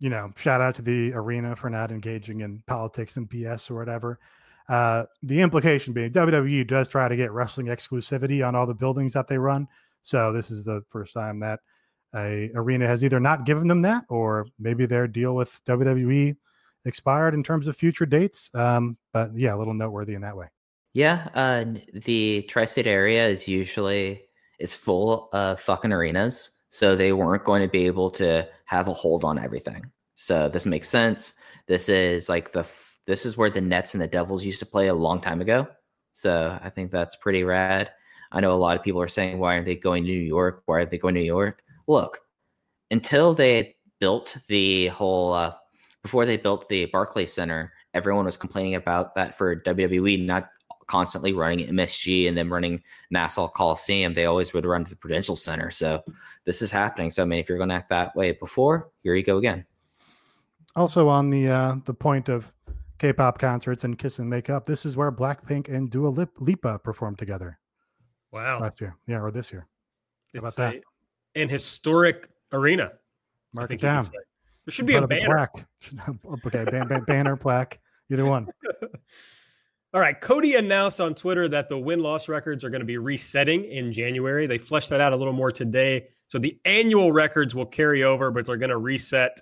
C: you know, shout out to the arena for not engaging in politics and BS or whatever. Uh, the implication being WWE does try to get wrestling exclusivity on all the buildings that they run. So this is the first time that a arena has either not given them that, or maybe their deal with WWE expired in terms of future dates. Um, but yeah, a little noteworthy in that way.
B: Yeah, uh, the tri-state area is usually is full of fucking arenas, so they weren't going to be able to have a hold on everything. So this makes sense. This is like the this is where the Nets and the Devils used to play a long time ago. So I think that's pretty rad. I know a lot of people are saying, why aren't they going to New York? Why are they going to New York? Look, until they built the whole uh, before they built the Barclay Center, everyone was complaining about that for WWE not constantly running MSG and then running Nassau Coliseum. They always would run to the Prudential Center. So this is happening. So I mean, if you're going to act that way before, here you go again.
C: Also on the uh, the point of K-pop concerts and kiss and make up, this is where Blackpink and Dua Lip- Lipa performed together.
A: Wow,
C: last year, yeah, or this year.
A: How about that? An historic arena.
C: Mark it down.
A: There should be a banner.
C: okay, ban- ban- banner, plaque, either one.
A: All right. Cody announced on Twitter that the win loss records are going to be resetting in January. They fleshed that out a little more today. So the annual records will carry over, but they're going to reset.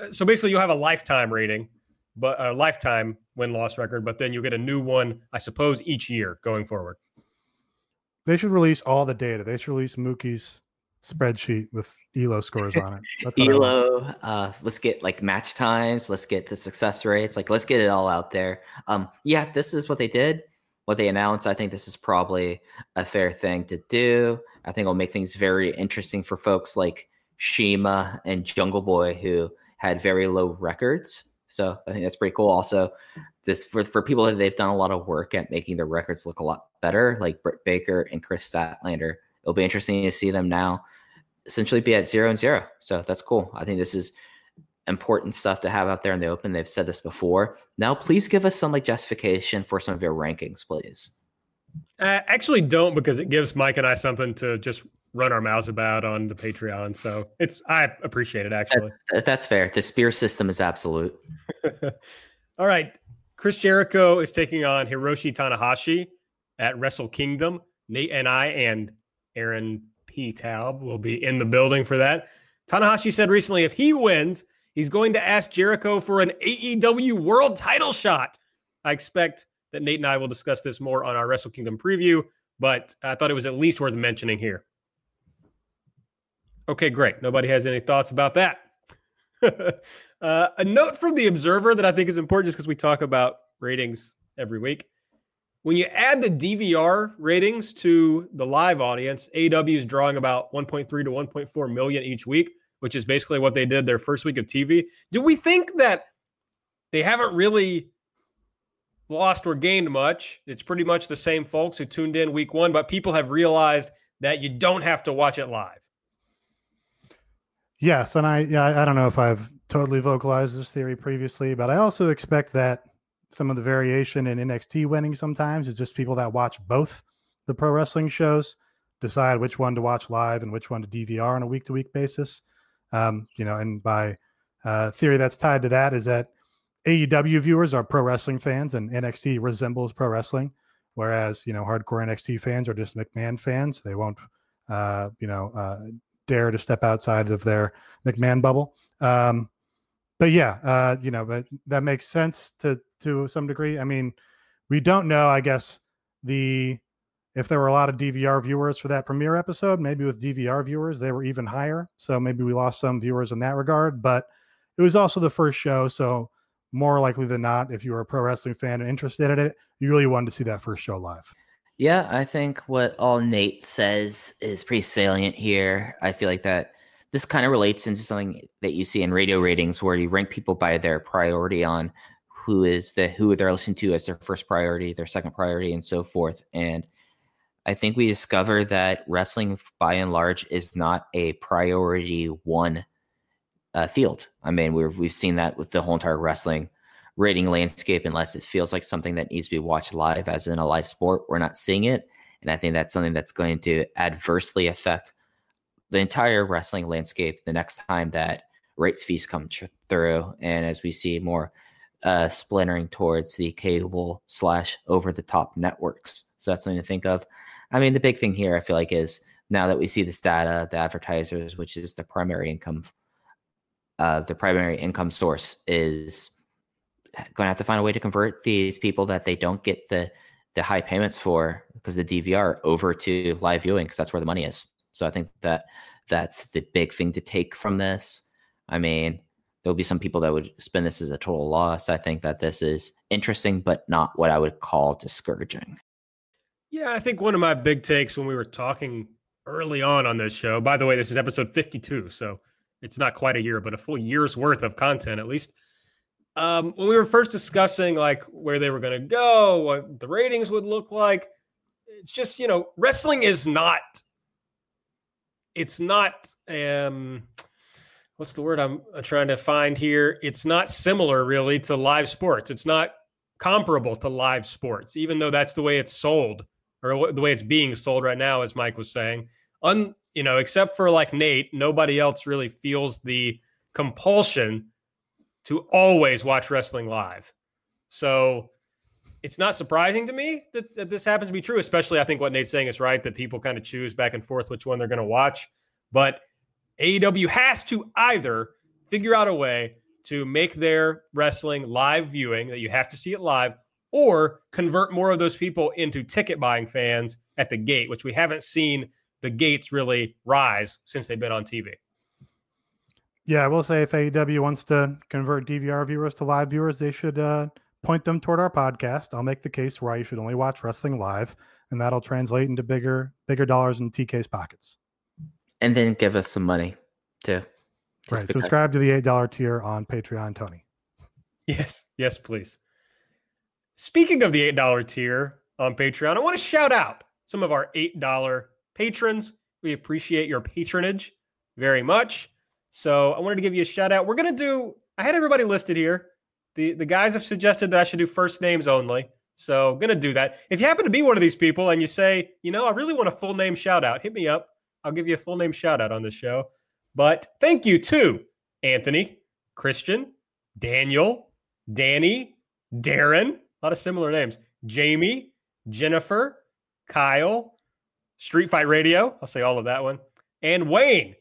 A: Uh, so basically, you'll have a lifetime rating, but a lifetime win loss record, but then you'll get a new one, I suppose, each year going forward.
C: They should release all the data. They should release Mookie's spreadsheet with elo scores on it.
B: Elo uh let's get like match times let's get the success rates like let's get it all out there. Um yeah this is what they did. What they announced i think this is probably a fair thing to do. I think it'll make things very interesting for folks like Shida and jungle boy who had very low records. So i think that's pretty cool. Also this for, for people that they've done a lot of work at making their records look a lot better like britt baker and Kris Statlander it'll be interesting to see them now essentially be at zero and zero. So that's cool. I think this is important stuff to have out there in the open. They've said this before. Now, please give us some like justification for some of your rankings, please.
A: Uh, actually, don't because it gives Mike and I something to just run our mouths about on the Patreon. So it's I appreciate it actually.
B: That, that's fair. The spear system is absolute.
A: All right. Chris Jericho is taking on Hiroshi Tanahashi at Wrestle Kingdom. Nate and I and Aaron P. Taub will be in the building for that. Tanahashi said recently if he wins, he's going to ask Jericho for an AEW world title shot. I expect that Nate and I will discuss this more on our Wrestle Kingdom preview, but I thought it was at least worth mentioning here. Okay, great. Nobody has any thoughts about that. uh, a note from the Observer that I think is important just because we talk about ratings every week. When you add the DVR ratings to the live audience, AW is drawing about 1.3 to 1.4 million each week, which is basically what they did their first week of TV. Do we think that they haven't really lost or gained much? It's pretty much the same folks who tuned in week one, but people have realized that you don't have to watch it live.
C: Yes, and I I don't know if I've totally vocalized this theory previously, but I also expect that some of the variation in NXT winning sometimes is just people that watch both the pro wrestling shows decide which one to watch live and which one to DVR on a week to week basis. Um, you know, and by uh, theory that's tied to that is that AEW viewers are pro wrestling fans and NXT resembles pro wrestling, whereas you know hardcore NXT fans are just McMahon fans. They won't, uh, you know, uh, dare to step outside of their McMahon bubble. Um, but yeah, uh, you know, but that makes sense to to some degree. I mean, we don't know, I guess, the if there were a lot of DVR viewers for that premiere episode, maybe with DVR viewers, they were even higher. So maybe we lost some viewers in that regard. But it was also the first show. So more likely than not, if you were a pro wrestling fan and interested in it, you really wanted to see that first show live.
B: Yeah, I think what all Nate says is pretty salient here. I feel like that this kind of relates into something that you see in radio ratings where you rank people by their priority on who is the who they're listening to as their first priority, their second priority, and so forth. And I think we discover that wrestling, by and large, is not a priority one uh, field. I mean, we've we've seen that with the whole entire wrestling rating landscape. Unless it feels like something that needs to be watched live, as in a live sport, we're not seeing it, and I think that's something that's going to adversely affect the entire wrestling landscape the next time that rights fees come tr- through, and as we see more uh, splintering towards the cable slash over the top networks. So that's something to think of. I mean, the big thing here, I feel like, is now that we see this data, the advertisers, which is the primary income, uh, the primary income source, is going to have to find a way to convert these people that they don't get the the high payments for because the DVR over to live viewing because that's where the money is. So I think that that's the big thing to take from this. I mean, there'll be some people that would spin this as a total loss. I think that this is interesting, but not what I would call discouraging.
A: Yeah, I think one of my big takes when we were talking early on on this show, by the way, this is episode 52, so it's not quite a year, but a full year's worth of content at least. Um, when we were first discussing like where they were going to go, what the ratings would look like, it's just, you know, wrestling is not, it's not, um, what's the word I'm uh, trying to find here? It's not similar really to live sports. It's not comparable to live sports, even though that's the way it's sold or the way it's being sold right now, as Mike was saying. Un, you know, except for like Nate, nobody else really feels the compulsion to always watch wrestling live. So it's not surprising to me that, that this happens to be true, especially I think what Nate's saying is right that people kind of choose back and forth which one they're going to watch. But AEW has to either figure out a way to make their wrestling live viewing that you have to see it live or convert more of those people into ticket buying fans at the gate, which we haven't seen the gates really rise since they've been on TV.
C: Yeah, I will say if AEW wants to convert DVR viewers to live viewers, they should uh, point them toward our podcast. I'll make the case why you should only watch wrestling live, and that'll translate into bigger bigger dollars in TK's pockets.
B: And then give us some money too.
C: Right. Because. Subscribe to the eight dollar tier on Patreon, Tony.
A: Yes, yes, please. Speaking of the $8 tier on Patreon, I want to shout out some of our $8 patrons. We appreciate your patronage very much. So I wanted to give you a shout out. We're going to do, I had everybody listed here. The, the guys have suggested that I should do first names only. So going to do that. If you happen to be one of these people and you say, you know, I really want a full name shout out, hit me up. I'll give you a full name shout out on this show. But thank you to Anthony, Christian, Daniel, Danny, Darren, a lot of similar names. Jamie, Jennifer, Kyle, Street Fight Radio. I'll say all of that one. And Wayne.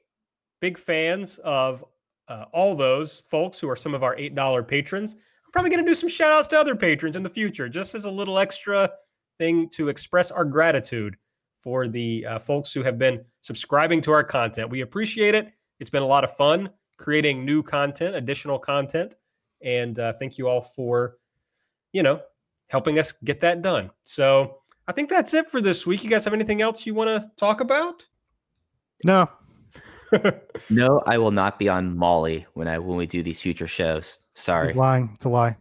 A: Big fans of uh, all those folks who are some of our $8 patrons. I'm probably going to do some shout outs to other patrons in the future, just as a little extra thing to express our gratitude for the uh, folks who have been subscribing to our content. We appreciate it. It's been a lot of fun creating new content, additional content. And uh, thank you all for, you know, helping us get that done. So I think that's it for this week. You guys have anything else you want to talk about?
C: No.
B: no, I will not be on Molly when I when we do these future shows. Sorry.
C: It's lying. It's a lie.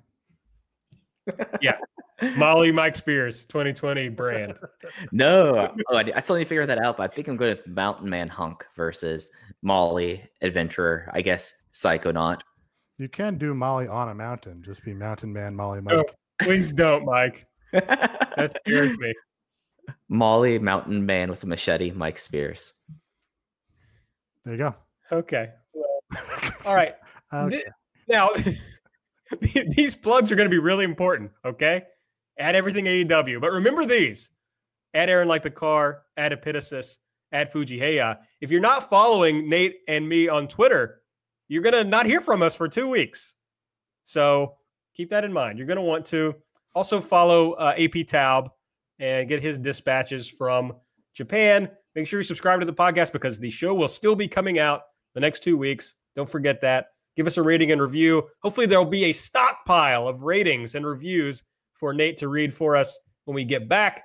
A: yeah. Molly Mike Spears 2020 brand.
B: no, oh, I, I, still need to figure that out. But I think I'm going with Mountain Man Hunk versus Molly Adventurer. I guess Psychonaut.
C: You can do Molly on a mountain. Just be Mountain Man Molly Mike.
A: Please don't, Mike. that scares me.
B: Molly Mountain Man with a machete, Mike Spears.
C: There you go.
A: Okay. Well, all right. okay. Now, these plugs are going to be really important. Okay. Add everything AEW. But remember these add Aaron like the car, add Epitasis, add Fuji Heya. If you're not following Nate and me on Twitter, you're going to not hear from us for two weeks. So keep that in mind. You're going to want to also follow uh, AP Taub and get his dispatches from Japan. Make sure you subscribe to the podcast because the show will still be coming out the next two weeks. Don't forget that. Give us a rating and review. Hopefully, there'll be a stockpile of ratings and reviews for Nate to read for us when we get back.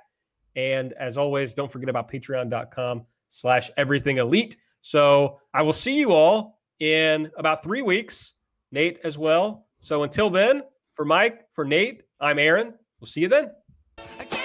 A: And as always, don't forget about patreon.com slash everything elite. So I will see you all in about three weeks, Nate as well. So until then, For Mike, for Nate, I'm Aaron. We'll see you then.